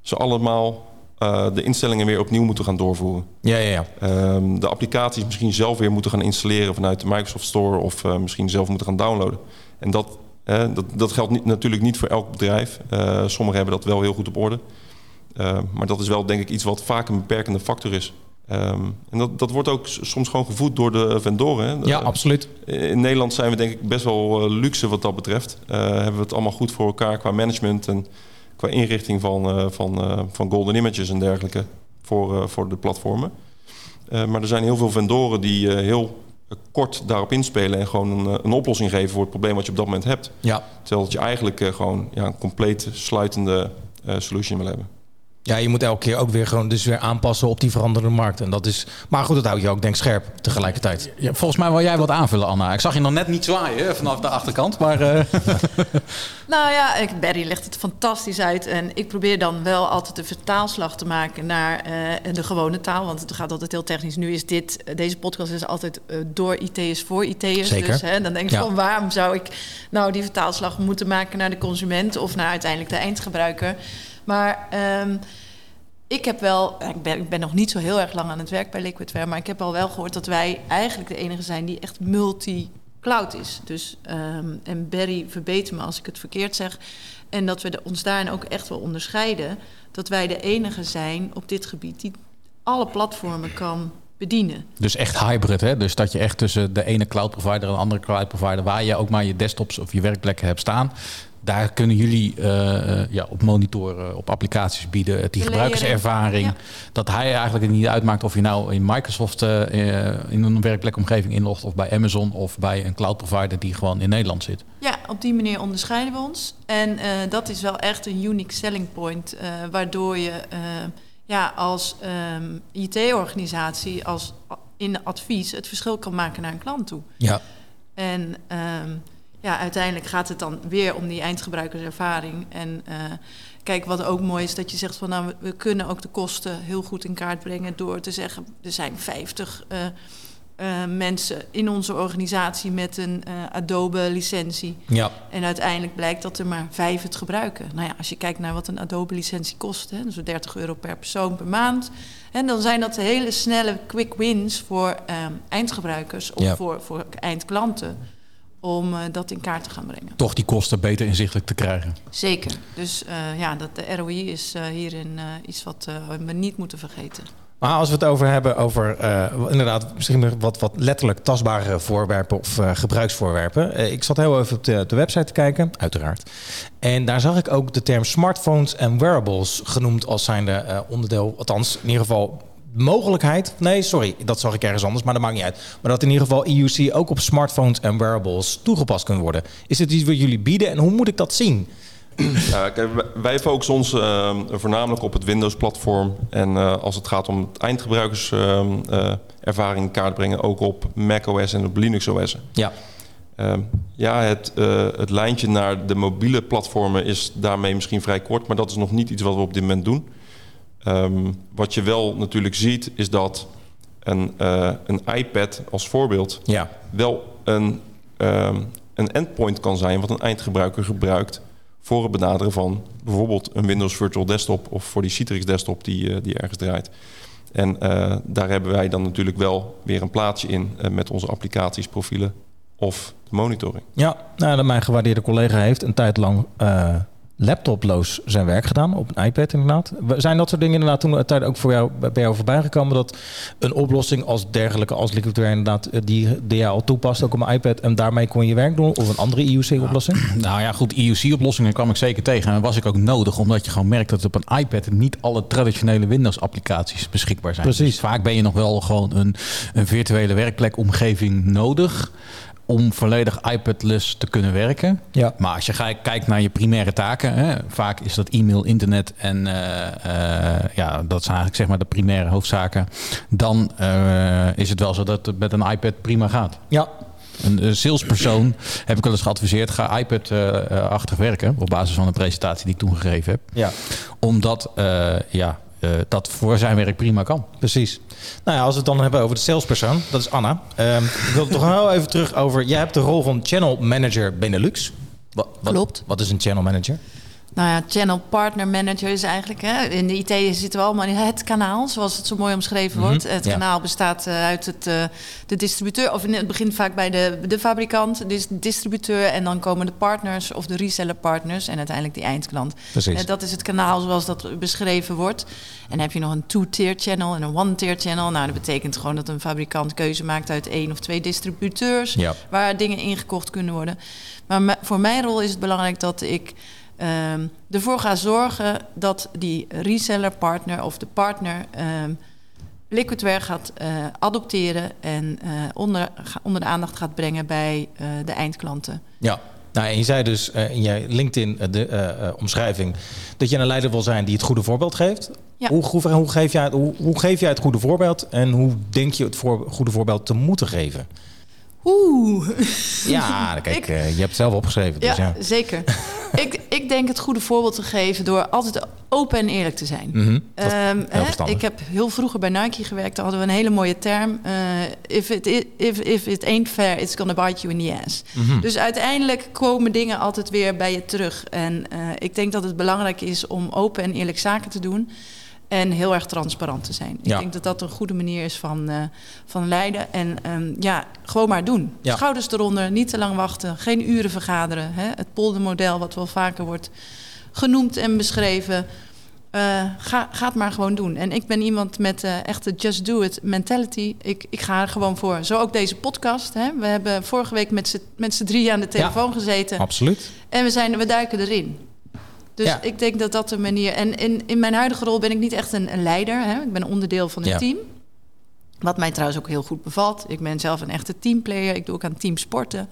S5: ze allemaal eh, de instellingen weer opnieuw moeten gaan doorvoeren.
S4: Ja, ja, ja.
S5: Ehm, de applicaties misschien zelf weer moeten gaan installeren vanuit de Microsoft Store of eh, misschien zelf moeten gaan downloaden. En dat, dat, dat geldt niet, natuurlijk niet voor elk bedrijf. Eh, sommigen hebben dat wel heel goed op orde. Eh, maar dat is wel denk ik iets wat vaak een beperkende factor is. Ehm, en dat, dat wordt ook soms gewoon gevoed door de vendoren. Hè.
S4: Ja,
S5: Eh,
S4: absoluut.
S5: in Nederland zijn we denk ik best wel eh, luxe wat dat betreft. Eh, hebben we het allemaal goed voor elkaar qua management en qua inrichting van, van, van golden images en dergelijke voor, voor de platformen. Maar er zijn heel veel vendoren die heel kort daarop inspelen en gewoon een, een oplossing geven voor het probleem wat je op dat moment hebt.
S4: Ja.
S5: Terwijl dat je eigenlijk gewoon ja, een compleet sluitende solution wil hebben.
S4: Ja, je moet elke keer ook weer gewoon dus weer aanpassen op die veranderende markt. En dat is, maar goed, dat houdt je ook denk ik scherp tegelijkertijd.
S3: Ja, volgens mij wil jij wat aanvullen, Anna. Ik zag je nog net niet zwaaien vanaf de achterkant, maar eh,
S6: Nou ja, ik, Barry legt het fantastisch uit. En ik probeer dan wel altijd de vertaalslag te maken naar eh, de gewone taal. Want het gaat altijd heel technisch. Nu is dit, deze podcast is altijd eh, door IT'ers voor IT'ers.
S4: Zeker.
S6: Dus hè, dan denk je
S4: Ja.
S6: van waarom zou ik nou die vertaalslag moeten maken naar de consument of naar uiteindelijk de eindgebruiker. Maar ehm, ik heb wel, ik ben, ik ben nog niet zo heel erg lang aan het werk bij Liquidware, maar ik heb al wel gehoord dat wij eigenlijk de enige zijn die echt multi-cloud is. Dus, ehm, en Barry verbeter me als ik het verkeerd zeg. En dat we ons daarin ook echt wel onderscheiden. Dat wij de enige zijn op dit gebied die alle platformen kan bedienen.
S3: dus echt hybrid. Hè? Dus dat je echt tussen de ene cloud provider en de andere cloud provider, waar je ook maar je desktops of je werkplekken hebt staan, daar kunnen jullie eh, eh, ja, op monitoren, op applicaties bieden, die gebruikerservaring.
S6: Ja.
S3: Dat hij eigenlijk het niet uitmaakt of je nou in Microsoft eh, in een werkplekomgeving inlogt of bij Amazon of bij een cloud provider die gewoon in Nederland zit.
S6: Ja, op die manier onderscheiden we ons. En dat is wel echt een unique selling point, waardoor je ja, als ehm, IT-organisatie, als in advies, het verschil kan maken naar een klant toe.
S4: Ja.
S6: En ehm, ja, uiteindelijk gaat het dan weer om die eindgebruikerservaring. En eh, kijk, wat ook mooi is, dat je zegt van nou, we, kunnen ook de kosten heel goed in kaart brengen door te zeggen, er zijn 50 eh, eh, mensen in onze organisatie met een eh, Adobe-licentie.
S4: Ja,
S6: En uiteindelijk blijkt dat er maar vijf het gebruiken. Nou ja, als je kijkt naar wat een Adobe-licentie kost, hè, dus 30 euro per persoon per maand. En dan zijn dat hele snelle quick wins voor ehm, eindgebruikers of
S4: Ja.
S6: voor, voor eindklanten om eh, dat in kaart te gaan brengen.
S3: Toch die kosten beter inzichtelijk te krijgen.
S6: Zeker. Dus eh, ja, dat de ROI is eh, hierin eh, iets wat eh, we niet moeten vergeten.
S4: maar als we het over hebben over eh, inderdaad misschien wat, wat letterlijk tastbare voorwerpen of eh, gebruiksvoorwerpen. Eh, ik zat heel even op de, op de website te kijken, uiteraard. En daar zag ik ook de term smartphones en wearables genoemd als zijnde eh, onderdeel, althans in ieder geval mogelijkheid. Nee, sorry, dat zag ik ergens anders, maar dat maakt niet uit. Maar dat in ieder geval EUC ook op smartphones en wearables toegepast kan worden. Is het iets wat jullie bieden en hoe moet ik dat zien?
S5: Ja, wij- focussen ons eh, voornamelijk op het Windows-platform. En eh, als het gaat om het eindgebruikerservaring in kaart brengen, ook op macOS en op Linux OS.
S4: Ja,
S5: Ehm, ja, het, eh, het lijntje naar de mobiele platformen is daarmee misschien vrij kort, maar dat is nog niet iets wat we op dit moment doen. Ehm, wat je wel natuurlijk ziet, is dat een, eh, een iPad als voorbeeld
S4: ja,
S5: wel een, ehm, een endpoint kan zijn wat een eindgebruiker gebruikt voor het benaderen van bijvoorbeeld een Windows Virtual Desktop of voor die Citrix desktop die, eh, die ergens draait. En eh, daar hebben wij dan natuurlijk wel weer een plaatsje in met onze applicaties, profielen of de monitoring.
S4: Ja, nou, mijn gewaardeerde collega heeft een tijd lang laptoploos zijn werk gedaan op een iPad inderdaad. We- Zijn dat soort dingen inderdaad toen tijd ook voor jou, bij jou voorbij gekomen dat een oplossing als dergelijke als Liquidware inderdaad eh, die, die jij al toepast ook op een iPad en daarmee kon je werk doen of een andere IUC-oplossing?
S3: Nou ja, goed, IOC-oplossingen kwam ik zeker tegen. En was ik ook nodig, omdat je gewoon merkt dat op een iPad niet alle traditionele Windows-applicaties beschikbaar zijn.
S4: Precies.
S3: Dus vaak ben je nog wel gewoon een, een virtuele werkplekomgeving nodig om volledig iPadless te kunnen werken.
S4: Ja.
S3: Maar als je kijkt naar je primaire taken, hè, vaak is dat e-mail, internet en eh, eh, ja, dat zijn eigenlijk zeg maar de primaire hoofdzaken. Dan eh, is het wel zo dat het met een iPad prima gaat.
S4: Ja,
S3: Een salespersoon heb ik wel eens geadviseerd. Ga iPad-achtig werken. Op basis van een presentatie die ik toen gegeven heb.
S4: ja.
S3: Omdat ja, dat voor zijn werk prima kan.
S4: Precies. Nou ja, als we het dan hebben over de salespersoon, dat is Anna. Ehm, ik wil toch wel even terug over. Jij hebt de rol van channel manager Benelux. Wat, wat,
S6: Klopt.
S4: Wat is een channel manager?
S6: Nou ja, channel partner manager is eigenlijk... Hè, in de IT zitten we allemaal in het kanaal, zoals het zo mooi omschreven wordt. Het
S4: Mhm, ja.
S6: kanaal bestaat eh, uit het, eh, de distributeur... of in het begint vaak bij de, de fabrikant, dus de distributeur... en dan komen de partners of de reseller partners... en uiteindelijk die eindklant.
S4: Precies.
S6: Eh, dat is het kanaal zoals dat beschreven wordt. En dan heb je nog een two-tier channel en een one-tier channel. Nou, dat betekent gewoon dat een fabrikant keuze maakt uit één of twee distributeurs...
S4: Ja.
S6: waar dingen ingekocht kunnen worden. Maar voor mijn rol is het belangrijk dat ik ehm, ervoor ga zorgen dat die reseller partner of de partner ehm Liquidware gaat eh, adopteren en eh, onder, onder de aandacht gaat brengen bij eh, de eindklanten.
S4: Ja. Nou, en je zei dus in je LinkedIn-omschrijving dat je een leider wil zijn die het goede voorbeeld geeft.
S6: Ja.
S4: Hoe, hoe, hoe, geef jij, hoe, hoe geef jij het goede voorbeeld en hoe denk je het voor, goede voorbeeld te moeten geven?
S6: Oeh,
S4: Ja, kijk,
S6: Ik-
S4: eh, je hebt het zelf opgeschreven. Dus ja.
S6: ja, zeker. ik, ik denk het goede voorbeeld te geven door altijd open en eerlijk te zijn. Hè,
S4: verstandig.
S6: ik heb heel vroeger bij Nike gewerkt. Daar hadden we een hele mooie term. eh, if, it, if, if it ain't fair, it's gonna bite you in the ass.
S4: Mhm.
S6: Dus uiteindelijk komen dingen altijd weer bij je terug. En eh, ik denk dat het belangrijk is om open en eerlijk zaken te doen. En heel erg transparant te zijn.
S4: Ja.
S6: Ik denk dat dat een goede manier is van, eh, van leiden. En ehm, ja, gewoon maar doen.
S4: Ja.
S6: Schouders eronder, niet te lang wachten. Geen uren vergaderen. Hè? Het poldermodel, wat wel vaker wordt genoemd en beschreven. Eh, ga, ga het maar gewoon doen. En ik ben iemand met eh echte just do it mentality. Ik, ik ga er gewoon voor. Zo ook deze podcast. Hè? We hebben vorige week met z'n- met z'n drie aan de telefoon gezeten.
S4: Absoluut.
S6: En we, zijn, we duiken erin. Dus
S4: Ja.
S6: ik denk dat dat de manier... En in, in mijn huidige rol ben ik niet echt een, een leider. Hè? Ik ben een onderdeel van een
S4: Ja.
S6: team. Wat mij trouwens ook heel goed bevalt. Ik ben zelf een echte teamplayer. Ik doe ook aan teamsporten.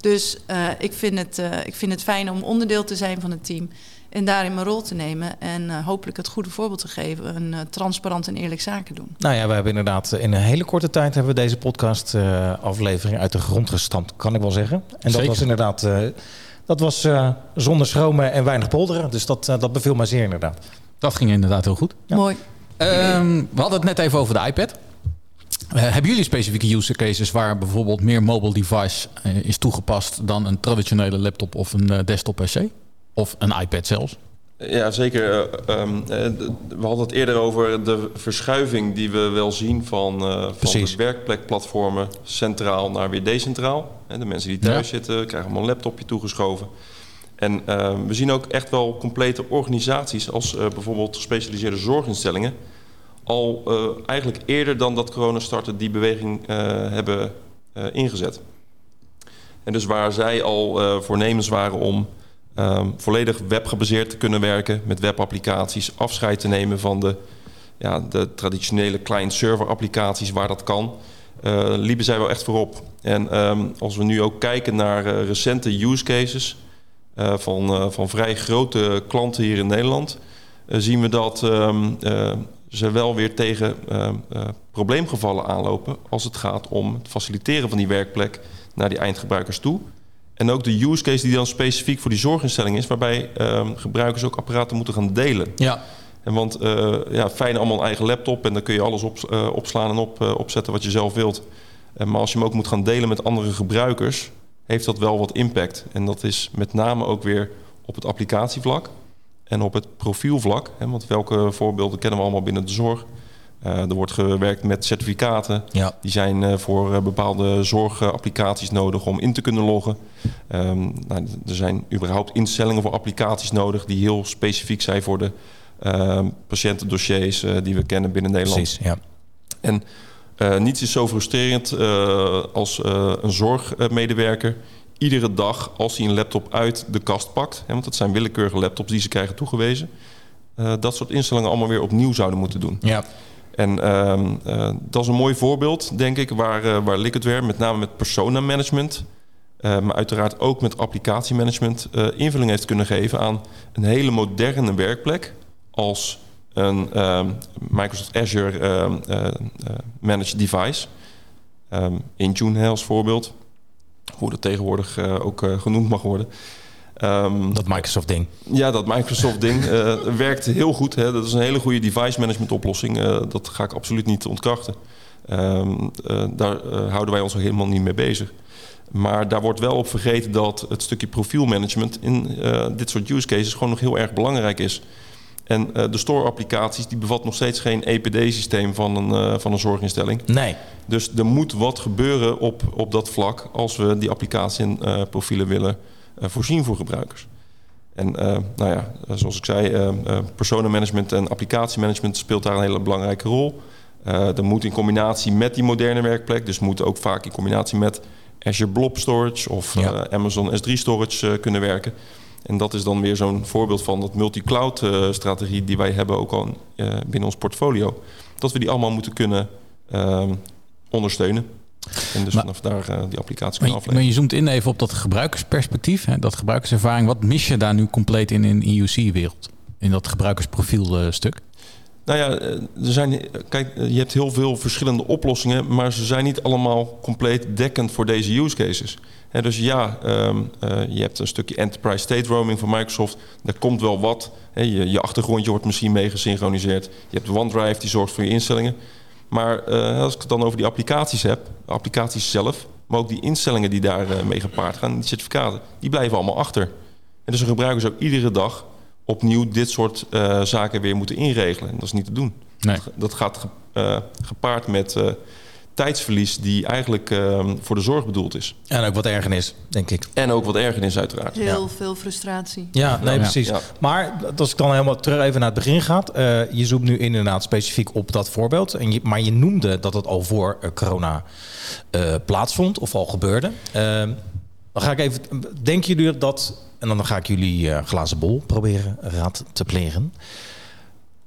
S6: Dus eh, ik, vind het, eh, ik vind het fijn om onderdeel te zijn van het team. En daarin mijn rol te nemen. En eh, hopelijk het goede voorbeeld te geven. Een eh, transparant en eerlijk zaken doen.
S4: Nou ja, we hebben inderdaad in een hele korte tijd hebben we deze podcast eh, aflevering uit de grond gestampt, kan ik wel zeggen. En dat was inderdaad, eh, dat was eh, zonder schromen en weinig polderen. Dus dat, eh, dat beviel mij zeer inderdaad.
S3: Dat ging inderdaad heel goed.
S4: Ja.
S6: Mooi.
S3: Ehm, we hadden het net even over de iPad. Eh, hebben jullie specifieke use cases waar bijvoorbeeld meer mobile device is toegepast dan een traditionele laptop of een desktop PC? Of een iPad zelfs?
S5: Ja, zeker. Eh, ehm, eh, we hadden het eerder over de verschuiving die we wel zien van, eh, van de werkplekplatformen centraal naar weer decentraal. De mensen die thuis
S3: Ja.
S5: zitten krijgen allemaal een laptopje toegeschoven. En ehm, we zien ook echt wel complete organisaties als bijvoorbeeld gespecialiseerde zorginstellingen al eigenlijk eerder dan dat corona startte die beweging hebben ingezet. En dus waar zij al voornemens waren om ehm, volledig webgebaseerd te kunnen werken met webapplicaties, afscheid te nemen van de, ja, de traditionele client-server applicaties waar dat kan, eh, liepen zij wel echt voorop. En ehm, als we nu ook kijken naar eh, recente use cases eh, van, van vrij grote klanten hier in Nederland, zien we dat ehm, eh, ze wel weer tegen probleemgevallen aanlopen als het gaat om het faciliteren van die werkplek naar die eindgebruikers toe. En ook de use case die dan specifiek voor die zorginstelling is, waarbij ehm, gebruikers ook apparaten moeten gaan delen.
S4: Ja.
S5: En want eh, ja, fijn allemaal een eigen laptop en dan kun je alles op, eh, opslaan en op, eh, opzetten wat je zelf wilt. Maar als je hem ook moet gaan delen met andere gebruikers, heeft dat wel wat impact. En dat is met name ook weer op het applicatievlak en op het profielvlak. Hè, want welke voorbeelden kennen we allemaal binnen de zorg? Eh, er wordt gewerkt met certificaten.
S4: Ja.
S5: Die zijn eh, voor eh, bepaalde zorgapplicaties nodig om in te kunnen loggen. Ehm, nou, er zijn überhaupt instellingen voor applicaties nodig die heel specifiek zijn voor de ehm, patiëntendossiers die we kennen binnen Nederland.
S4: Precies, ja.
S5: En niets is zo frustrerend als een zorgmedewerker iedere dag als hij een laptop uit de kast pakt, hè, want dat zijn willekeurige laptops die ze krijgen toegewezen, dat soort instellingen allemaal weer opnieuw zouden moeten doen.
S4: Ja.
S5: En ehm, eh, dat is een mooi voorbeeld, denk ik, waar, uh, waar Liquidware met name met persona management, uh, maar uiteraard ook met applicatiemanagement, uh, invulling heeft kunnen geven aan een hele moderne werkplek als een um, Microsoft Azure uh, managed device. Um, Intune als voorbeeld, hoe dat tegenwoordig ook genoemd mag worden.
S4: Um, dat Microsoft ding.
S5: Ja, dat Microsoft ding uh, werkt heel goed. Hè. Dat is een hele goede device management oplossing. Uh, dat ga ik absoluut niet ontkrachten. Um, uh, daar houden wij ons ook helemaal niet mee bezig. Maar daar wordt wel op vergeten dat het stukje profielmanagement in dit soort use cases gewoon nog heel erg belangrijk is. En de store-applicaties die bevat nog steeds geen EPD-systeem van een, van een zorginstelling.
S4: Nee.
S5: Dus er moet wat gebeuren op, op dat vlak als we die applicatie en profielen willen voorzien voor gebruikers. En uh, nou ja, zoals ik zei, personenmanagement en applicatiemanagement speelt daar een hele belangrijke rol. dat moet in combinatie met die moderne werkplek, dus moet ook vaak in combinatie met Azure Blob Storage of ja. Amazon S3 Storage kunnen werken. En dat is dan weer zo'n voorbeeld van dat multi-cloud strategie die wij hebben ook al binnen ons portfolio. Dat we die allemaal moeten kunnen ondersteunen. En dus maar, vanaf daar uh, die applicatie kunnen afleveren.
S3: Maar je zoomt in even op dat gebruikersperspectief, hè, dat gebruikerservaring. Wat mis je daar nu compleet in in EUC-wereld? In dat gebruikersprofielstuk? Uh,
S5: nou ja, er zijn, kijk, je hebt heel veel verschillende oplossingen, maar ze zijn niet allemaal compleet dekkend voor deze use cases. He, dus ja, um, uh, je hebt een stukje enterprise state roaming van Microsoft. Daar komt wel wat. He, je, je achtergrondje wordt misschien mee gesynchroniseerd. Je hebt OneDrive, die zorgt voor je instellingen. Maar uh, als ik het dan over die applicaties heb, de applicaties zelf, maar ook die instellingen die daar uh, mee gepaard gaan, die certificaten, die blijven allemaal achter. En dus een gebruiker zou ook iedere dag opnieuw dit soort uh, zaken weer moeten inregelen. En dat is niet te doen.
S3: Nee.
S5: Dat, dat, gaat ge, gepaard met tijdsverlies die eigenlijk ehm, voor de zorg bedoeld is.
S4: En ook wat ergernis, denk ik.
S5: En ook wat ergernis uiteraard.
S6: Heel ja. veel frustratie.
S4: Ja, nee, ja. precies. Ja. Maar als ik dan helemaal terug even naar het begin ga. Uh, je zoomt nu inderdaad specifiek op dat voorbeeld. En je, maar je noemde dat het al voor uh, corona uh, plaatsvond of al gebeurde. Ehm, dan ga ik even... Denken jullie dat... En dan ga ik jullie glazen bol proberen raad te plegen.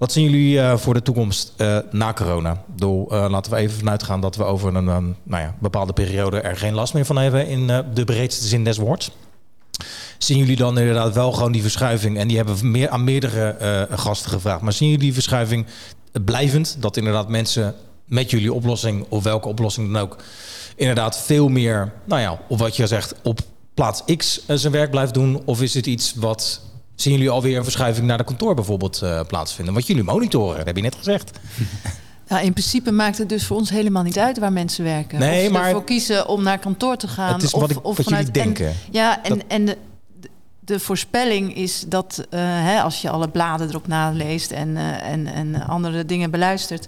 S4: Wat zien jullie uh, voor de toekomst uh, na corona? Door, uh, laten we even vanuit gaan dat we over een, nou ja, bepaalde periode er geen last meer van hebben in de breedste zin des woords. Zien jullie dan inderdaad wel gewoon die verschuiving? En die hebben meer, aan meerdere gasten gevraagd. Maar zien jullie die verschuiving blijvend? Dat inderdaad mensen met jullie oplossing, of welke oplossing dan ook, inderdaad veel meer, nou ja, of wat je zegt, op plaats X zijn werk blijft doen? Of is het iets wat Zien jullie alweer een verschuiving naar de kantoor bijvoorbeeld uh, plaatsvinden? Wat jullie monitoren, dat heb je net gezegd.
S6: Ja, in principe maakt het dus voor ons helemaal niet uit waar mensen werken.
S4: Nee,
S6: of ze
S4: maar-
S6: ervoor kiezen om naar kantoor te gaan.
S4: Het is
S6: of,
S4: wat ik-
S6: of
S4: wat jullie denken.
S6: En, ja, en,
S4: Dat-
S6: en de, de voorspelling is dat eh, hè, als je alle bladen erop naleest en, eh, en, en andere dingen beluistert,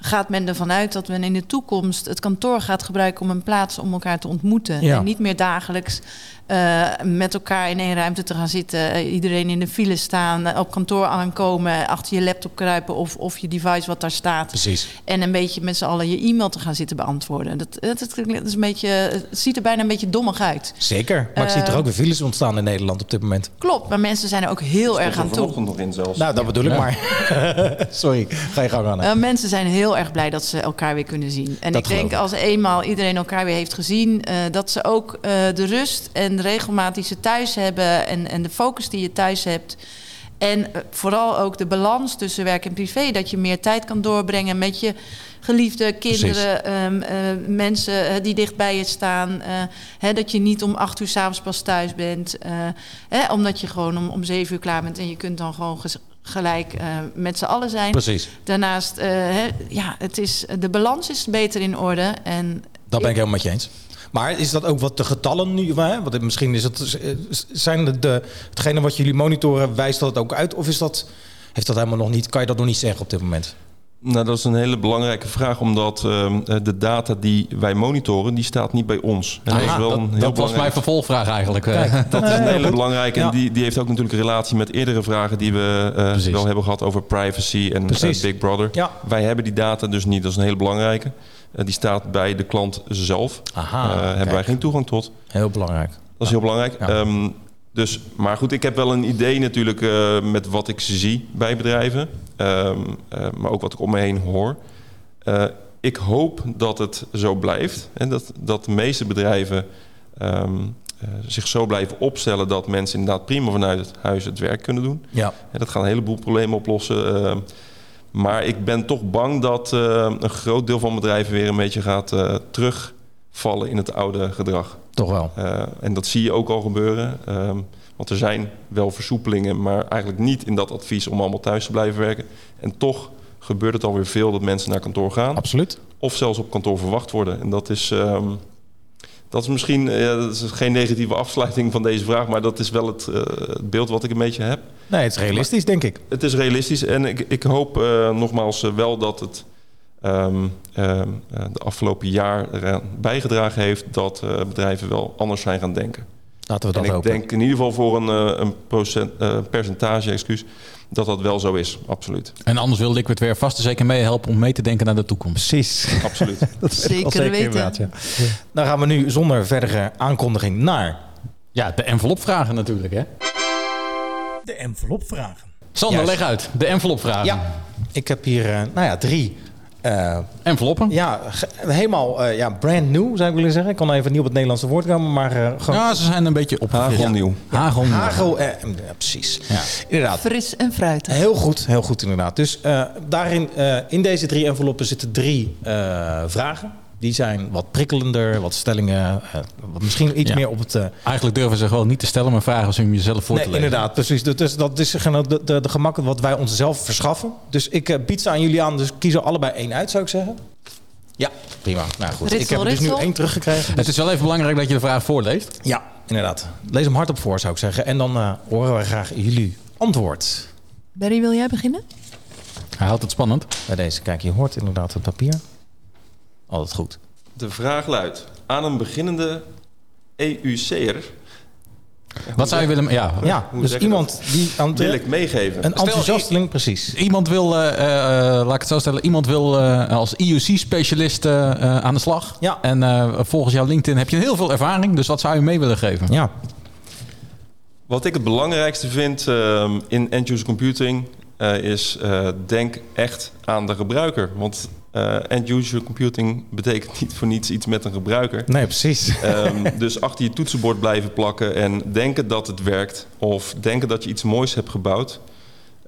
S6: gaat men ervan uit dat men in de toekomst het kantoor gaat gebruiken om een plaats om elkaar te ontmoeten.
S4: Ja.
S6: En niet meer dagelijks eh, met elkaar in één ruimte te gaan zitten. eh, iedereen in de file staan, eh, op kantoor aankomen, achter je laptop kruipen of, of je device wat daar staat.
S4: Precies.
S6: En een beetje met z'n allen je e-mail te gaan zitten beantwoorden. Dat, dat, dat, is een beetje, het ziet er bijna een beetje dommig uit.
S4: Zeker. Maar ik zie er ook weer files ontstaan in Nederland op dit moment.
S6: Klopt, maar mensen zijn er ook heel erg aan toe.
S5: vanochtend nog in zelfs.
S4: Nou, dat bedoel ik
S3: Ja.
S4: maar. Sorry, ga je gang aan.
S6: Mensen zijn heel erg blij dat ze elkaar weer kunnen zien. En
S4: Dat
S6: ik denk
S4: ik.
S6: als eenmaal iedereen elkaar weer heeft gezien, eh, dat ze ook eh, de rust en de regelmaat die ze thuis hebben en, en de focus die je thuis hebt. En eh, vooral ook de balans tussen werk en privé. Dat je meer tijd kan doorbrengen met je geliefde kinderen, ehm, eh, mensen eh, die dicht bij je staan. hè, dat je niet om acht uur s'avonds pas thuis bent. hè, omdat je gewoon om, om zeven uur klaar bent en je kunt dan gewoon gelijk met z'n allen zijn.
S4: Precies.
S6: Daarnaast, hè, ja, het is, de balans is beter in orde. En
S4: Dat ben ik helemaal met je eens. Maar is dat ook wat de getallen nu? Hè? Want misschien is het, zijn de, hetgene wat jullie monitoren, wijst dat ook uit? Of is dat, heeft dat helemaal nog niet, kan je dat nog niet zeggen op dit moment?
S5: Nou, dat is een hele belangrijke vraag, omdat ehm, eh, de data die wij monitoren, die staat niet bij ons. En dat is wel
S4: dat-
S5: een heel
S3: Dat was mijn vervolgvraag eigenlijk. eh.
S4: Kijk,
S5: Dat is een hele belangrijke.
S4: Ja.
S5: En die, die heeft ook natuurlijk een relatie met eerdere vragen die we eh, wel hebben gehad over privacy en. Big Brother.
S4: Ja.
S5: Wij hebben die data dus niet. Dat is een hele belangrijke. Die staat bij de klant zelf.
S4: Aha,
S5: Eh, hebben wij geen toegang tot.
S4: Heel belangrijk.
S5: Dat is heel belangrijk.
S4: Ja.
S5: Ehm, dus, maar goed, ik heb wel een idee natuurlijk eh, met wat ik zie bij bedrijven. Ehm, eh, maar ook wat ik om me heen hoor. Eh, ik hoop dat het zo blijft. En dat, dat de meeste bedrijven ehm, eh, zich zo blijven opstellen... dat mensen inderdaad prima vanuit het huis het werk kunnen doen.
S4: Ja.
S5: En dat gaat een heleboel problemen oplossen. ehm. maar ik ben toch bang dat een groot deel van bedrijven... weer een beetje gaat terugvallen in het oude gedrag.
S4: Toch wel.
S5: Uh, en dat zie je ook al gebeuren. Um, want er zijn wel versoepelingen, maar eigenlijk niet in dat advies om allemaal thuis te blijven werken. En toch gebeurt het alweer veel dat mensen naar kantoor gaan.
S4: Absoluut.
S5: Of zelfs op kantoor verwacht worden. En dat is, um, dat is misschien uh, dat is geen negatieve afsluiting van deze vraag, maar dat is wel het, uh, het beeld wat ik een beetje heb.
S4: Nee, het is realistisch, denk ik.
S5: Het is realistisch en ik, ik hoop uh, nogmaals wel dat het um, um, de afgelopen jaar eraan bijgedragen heeft dat uh, bedrijven wel anders zijn gaan denken.
S4: Laten we dat
S5: en ik
S4: hopen.
S5: denk in ieder geval voor een, uh, een procent, uh, percentage, excuus, dat dat wel zo is, absoluut.
S3: En anders wil Liquidware vast en zeker meehelpen om mee te denken naar de toekomst.
S4: Precies.
S5: Absoluut.
S4: dat is
S6: Zeker
S4: zeker
S6: weten.
S4: inderdaad, Ja. Dan gaan we nu zonder verdere aankondiging naar...
S3: Ja, de envelopvragen natuurlijk, hè?
S7: De envelopvragen.
S3: Sander,
S4: Juist.
S3: leg uit. De envelopvragen.
S4: Ja, ik heb hier, uh, nou ja, drie... Uh,
S3: Enveloppen?
S4: ja, helemaal uh, ja, brand new, zou ik willen zeggen. Ik kan even niet op het Nederlandse woord komen, maar uh, gewoon...
S3: Ja, ze zijn een beetje op
S5: Hagelnieuw.
S3: Hagelnieuw.
S4: Hagel, eh, ja, precies.
S3: Ja.
S4: Inderdaad.
S6: Fris en fruitig.
S4: Heel goed, heel goed inderdaad. Dus uh, daarin, uh, in deze drie enveloppen zitten drie uh, vragen. Die zijn wat prikkelender, wat stellingen, uh, wat misschien iets
S3: Ja.
S4: meer op het... Uh,
S3: Eigenlijk durven ze gewoon niet te stellen, maar vragen ze om jezelf voor
S4: nee,
S3: te lezen.
S4: inderdaad, precies. Dus dat is de, de, de, de gemak wat wij onszelf verschaffen. Dus ik uh, bied ze aan jullie aan, dus kies er allebei één uit, zou ik zeggen. Ja, prima. Nou goed, ik heb er dus nu één teruggekregen.
S3: Het is wel even belangrijk dat je de vraag voorleest.
S4: Ja, inderdaad. Lees hem hardop voor, zou ik zeggen. En dan uh, horen wij graag jullie antwoord.
S6: Barry, wil jij beginnen?
S3: Hij houdt het spannend.
S4: Bij deze, kijk, je hoort inderdaad het papier. Altijd goed.
S5: De vraag luidt, aan een beginnende EUC'er...
S3: Wat zou je willen... Ja,
S4: Ja,
S5: hoe
S4: dus iemand die aan
S5: wil ik meegeven.
S4: Een enthousiasteling, precies.
S3: Iemand wil, uh, uh, laat ik het zo stellen, iemand wil uh, als IUC-specialist aan de slag.
S4: Ja.
S3: En volgens jouw LinkedIn heb je heel veel ervaring, dus wat zou je mee willen geven?
S4: Ja.
S5: Wat ik het belangrijkste vind um, in end-user computing is denk echt aan de gebruiker. Want uh, end-user computing betekent niet voor niets iets met een gebruiker.
S4: Nee, precies.
S5: Um, dus achter je toetsenbord blijven plakken en denken dat het werkt... of denken dat je iets moois hebt gebouwd...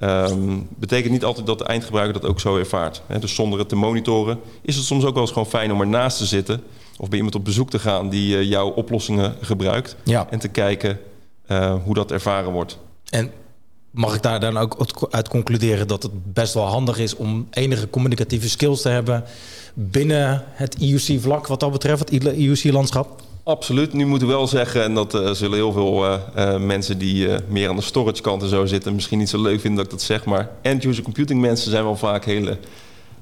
S5: Um, betekent niet altijd dat de eindgebruiker dat ook zo ervaart. He, dus zonder het te monitoren is het soms ook wel eens gewoon fijn om ernaast te zitten... of bij iemand op bezoek te gaan die jouw oplossingen gebruikt...
S4: Ja.
S5: en te kijken hoe dat ervaren wordt.
S4: En mag ik daar dan ook uit- concluderen dat het best wel handig is om enige communicatieve skills te hebben binnen het IUC-vlak wat dat betreft, het IUC-landschap?
S5: Absoluut. Nu moet ik wel zeggen, en dat eh, zullen heel veel eh, eh, mensen die meer aan de storage kant en zo zitten, misschien niet zo leuk vinden dat ik dat zeg, maar end-user computing mensen zijn wel vaak hele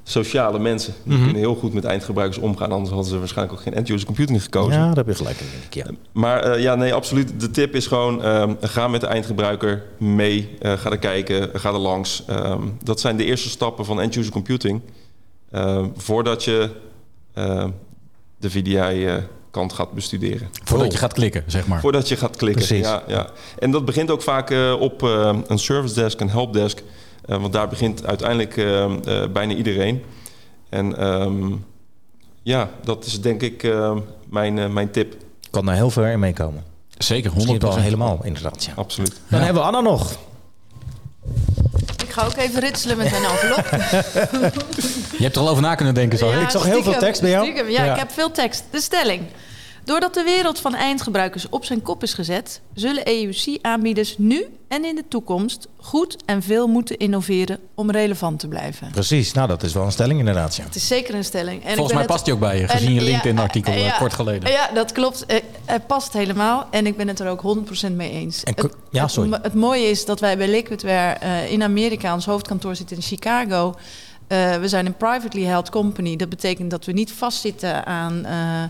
S5: sociale mensen. Die kunnen heel goed met eindgebruikers omgaan, anders hadden ze waarschijnlijk ook geen end-user computing gekozen.
S4: Ja, daar heb je gelijk in, denk ik. Ja.
S5: Maar eh, ja, nee, absoluut. De tip is gewoon, ehm, ga met de eindgebruiker mee. eh, ga er kijken, ga er langs. Ehm, dat zijn de eerste stappen van end-user computing. Ehm, voordat je ehm, de VDI-kant gaat bestuderen.
S3: Voordat je gaat klikken, zeg maar.
S5: Voordat je gaat klikken.
S4: Precies.
S5: Ja, ja. En dat begint ook vaak eh, op eh, een service desk, een helpdesk. Eh, want daar begint uiteindelijk eh, eh, bijna iedereen. En ehm, ja, dat is denk ik eh, mijn, eh, mijn tip.
S4: Kan daar heel ver in meekomen.
S3: Zeker, 100%.
S4: Misschien wel helemaal, inderdaad. Ja.
S5: Absoluut.
S4: Dan hebben we Anna nog.
S6: Ik ga ook even ritselen met mijn envelop.
S3: Je hebt er al over na kunnen denken, zo.
S6: Ja,
S4: Ik zag heel veel tekst bij jou.
S6: stiekem. Ja,
S4: Ja.
S6: ik heb veel tekst. De stelling. Doordat de wereld van eindgebruikers op zijn kop is gezet, zullen EUC-aanbieders nu en in de toekomst goed en veel moeten innoveren om relevant te blijven.
S4: Precies, nou dat is wel een stelling inderdaad. Ja.
S6: Het is zeker een stelling. En
S3: Volgens mij
S6: het-
S3: past die ook bij je, gezien
S6: en-
S3: je LinkedIn-artikel eh,
S6: ja,
S3: kort geleden.
S6: Ja, dat klopt. Eh, Het past helemaal. En ik ben het er ook 100% mee eens.
S4: En
S6: het,
S4: ja, sorry.
S6: Het, mooie is dat wij bij Liquidware eh, in Amerika, ons hoofdkantoor zit in Chicago. Eh, we zijn een privately held company. Dat betekent dat we niet vastzitten aan eh,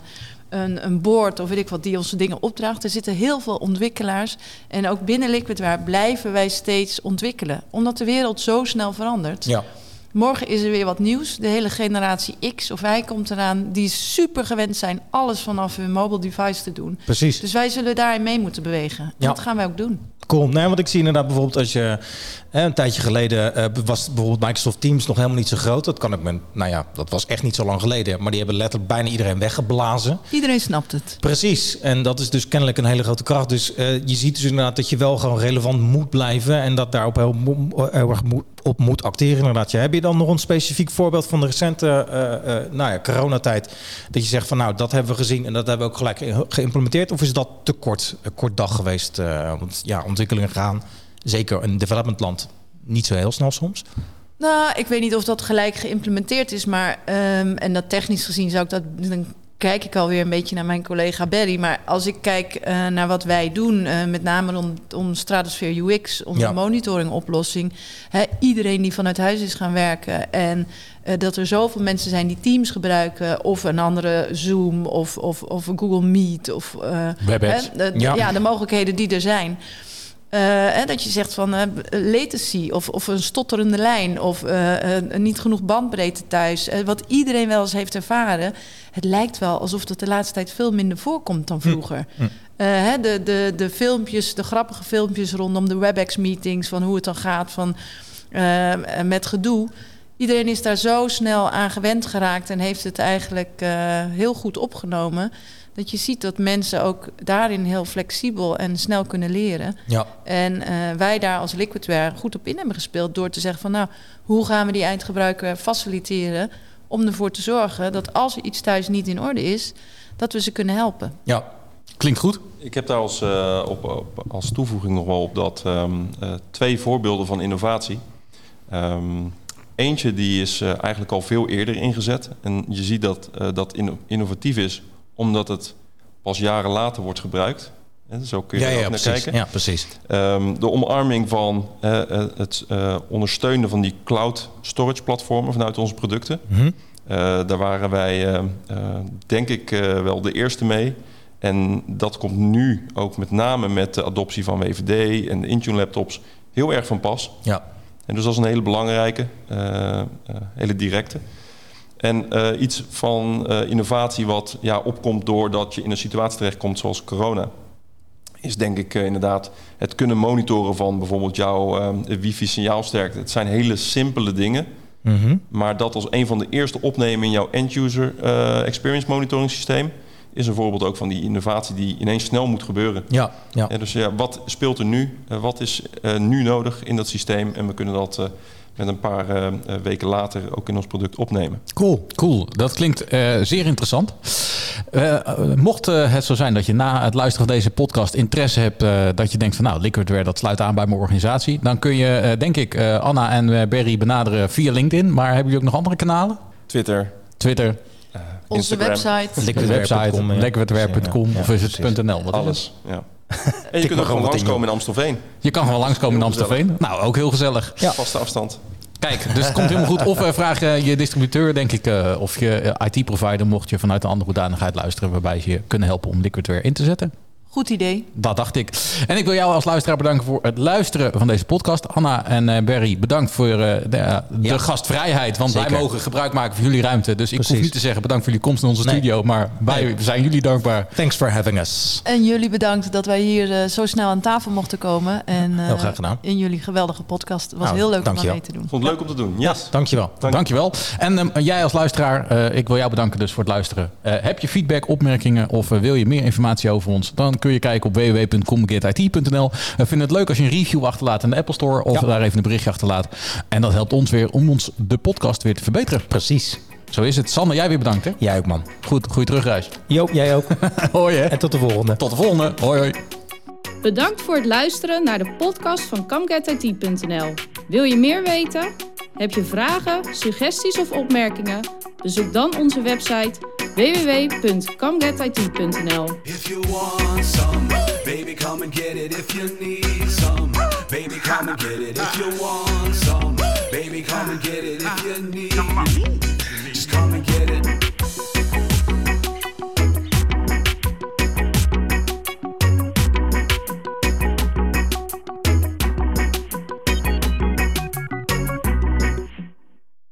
S6: een, een board of weet ik wat die onze dingen opdraagt. Er zitten heel veel ontwikkelaars. En ook binnen Liquidware blijven wij steeds ontwikkelen. Omdat de wereld zo snel verandert.
S4: Ja.
S6: Morgen is er weer wat nieuws. De hele generatie X of Y komt eraan. Die super gewend zijn alles vanaf hun mobile device te doen.
S4: Precies.
S6: Dus wij zullen daarin mee moeten bewegen. En
S4: Ja.
S6: dat gaan wij ook doen.
S4: Cool. Nee, want ik zie inderdaad bijvoorbeeld als je eh, een tijdje geleden eh, was bijvoorbeeld Microsoft Teams nog helemaal niet zo groot. Dat kan ik me, nou ja, dat was echt niet zo lang geleden. Maar die hebben letterlijk bijna iedereen weggeblazen.
S6: Iedereen snapt het.
S4: Precies. En dat is dus kennelijk een hele grote kracht. Dus eh, je ziet dus inderdaad dat je wel gewoon relevant moet blijven en dat daarop heel erg moet, op moet acteren. Inderdaad. Heb je dan nog een specifiek voorbeeld van de recente eh, eh, nou ja, coronatijd? Dat je zegt van nou, dat hebben we gezien en dat hebben we ook gelijk ge- geïmplementeerd. Of is dat te kort, een kort dag geweest? want ja, ontwikkelingen gaan, zeker in development land, niet zo heel snel soms.
S6: Nou, ik weet niet of dat gelijk geïmplementeerd is, maar ehm, en dat technisch gezien zou ik dat. Kijk ik alweer een beetje naar mijn collega Barry. Maar als ik kijk eh, naar wat wij doen, eh, met name om, om Stratosphere UX, onze
S4: Ja.
S6: monitoringoplossing. Hè, iedereen die vanuit huis is gaan werken en eh, dat er zoveel mensen zijn die Teams gebruiken, of een andere Zoom of, of, of Google Meet of
S3: WebEx.
S6: hè, de,
S4: Ja.
S6: ja. de mogelijkheden die er zijn. Eh, dat je zegt van eh, latency of, of een stotterende lijn of eh, niet genoeg bandbreedte thuis. Eh, wat iedereen wel eens heeft ervaren. Het lijkt wel alsof dat de laatste tijd veel minder voorkomt dan vroeger. Eh, hè, de, de, de filmpjes, de grappige filmpjes rondom de WebEx-meetings, van hoe het dan gaat van, eh, met gedoe. Iedereen is daar zo snel aan gewend geraakt en heeft het eigenlijk eh, heel goed opgenomen. Dat je ziet dat mensen ook daarin heel flexibel en snel kunnen leren.
S4: Ja.
S6: En eh, wij daar als Liquidware goed op in hebben gespeeld door te zeggen van nou, hoe gaan we die eindgebruiker faciliteren om ervoor te zorgen dat als er iets thuis niet in orde is, dat we ze kunnen helpen.
S4: Ja.
S3: Klinkt goed.
S5: Ik heb daar als, eh, op, op- als toevoeging nog wel op dat ehm, eh, twee voorbeelden van innovatie. Ehm, eentje die is eh, eigenlijk al veel eerder ingezet. En je ziet dat eh, dat inno- innovatief is omdat het pas jaren later wordt gebruikt. Hè, zo kun je
S4: Ja,
S5: er ook
S4: ja,
S5: naar
S4: precies.
S5: kijken.
S4: Ja, precies.
S5: Ehm, de omarming van eh, het eh, ondersteunen van die cloud storage platformen vanuit onze producten.
S4: Mhm.
S5: Eh, daar waren wij, denk ik, wel de eerste mee. En dat komt nu ook met name met de adoptie van WVD en de Intune laptops heel erg van pas.
S4: Ja.
S5: En dus dat is een hele belangrijke, hele directe. En eh, iets van eh, innovatie wat ja, opkomt doordat je in een situatie terechtkomt zoals corona. Is denk ik eh, inderdaad het kunnen monitoren van bijvoorbeeld jouw wifi-signaalsterkte. Het zijn hele simpele dingen.
S4: Mhm.
S5: Maar dat als een van de eerste opnemen in jouw end-user experience monitoring systeem... is een voorbeeld ook van die innovatie die ineens snel moet gebeuren.
S4: Ja. Ja.
S5: Dus ja, wat speelt er nu? Wat is nu nodig in dat systeem? En we kunnen dat met een paar eh, eh, weken later ook in ons product opnemen.
S4: Cool.
S3: Cool, dat klinkt eh, zeer interessant. Mocht eh, het zo zijn dat je na het luisteren van deze podcast interesse hebt, eh, dat je denkt van nou, Liquidware dat sluit aan bij mijn organisatie, dan kun je eh, denk ik eh, Anna en eh, Berry benaderen via LinkedIn. Maar hebben jullie ook nog andere kanalen?
S5: Twitter,
S3: Twitter,
S6: Onze
S5: Instagram,
S6: website.
S4: ja.
S3: liquidware.com
S4: Ja,
S3: of is het .nl? Wat is het?
S5: alles. Ja. En je kunt ook gewoon langskomen in Amstelveen.
S3: Je kan gewoon langskomen in Amstelveen. Nou, ook heel gezellig.
S4: Ja.
S5: Vaste afstand.
S3: Kijk, dus het komt helemaal goed. Of uh, vraag uh, je distributeur, denk ik, uh, of je IT-provider, mocht je vanuit een andere hoedanigheid luisteren, waarbij ze je kunnen helpen om Liquidware in te zetten.
S6: Goed idee.
S3: Dat dacht ik. En ik wil jou als luisteraar bedanken voor het luisteren van deze podcast. Anna en uh, Barry, bedankt voor uh, de, de ja. gastvrijheid. Want Zeker. wij mogen gebruik maken van jullie ruimte. Dus ik Precies. hoef niet te zeggen bedankt voor jullie komst in onze nee. studio. Maar wij nee. zijn jullie dankbaar.
S4: Thanks for having us.
S6: En jullie bedankt dat wij hier uh, zo snel aan tafel mochten komen. En
S4: heel graag gedaan.
S6: in jullie geweldige podcast. Het was nou, heel leuk om mee te doen.
S5: Vond het leuk om te doen. Yes.
S4: Ja, dankjewel.
S3: Dank. Dankjewel. En um, jij als luisteraar, uh, ik wil jou bedanken dus voor het luisteren. Uh, heb je feedback, opmerkingen of wil je meer informatie over ons? Dan kun je kijken op www www.comgetit.nl. We vinden het leuk als je een review achterlaat in de Apple Store of ja. daar even een berichtje achterlaat. En dat helpt ons weer om ons de podcast weer te verbeteren.
S4: Precies.
S3: Zo is het. Sander, jij weer bedankt hè?
S4: Jij ook man.
S3: Goed, goede terugreis.
S4: Jo, jij ook.
S3: hoi hè.
S4: En tot de volgende.
S3: Tot de volgende. Hoi hoi.
S2: Bedankt voor het luisteren naar de podcast van ComeGetIT.nl. Wil je meer weten? Heb je vragen, suggesties of opmerkingen? Bezoek dan onze website www.comegetit.nl.
S1: Baby, come and get it. If you need some, baby, come and get it. If you want some, baby, come and get it. If you need, just come and get it.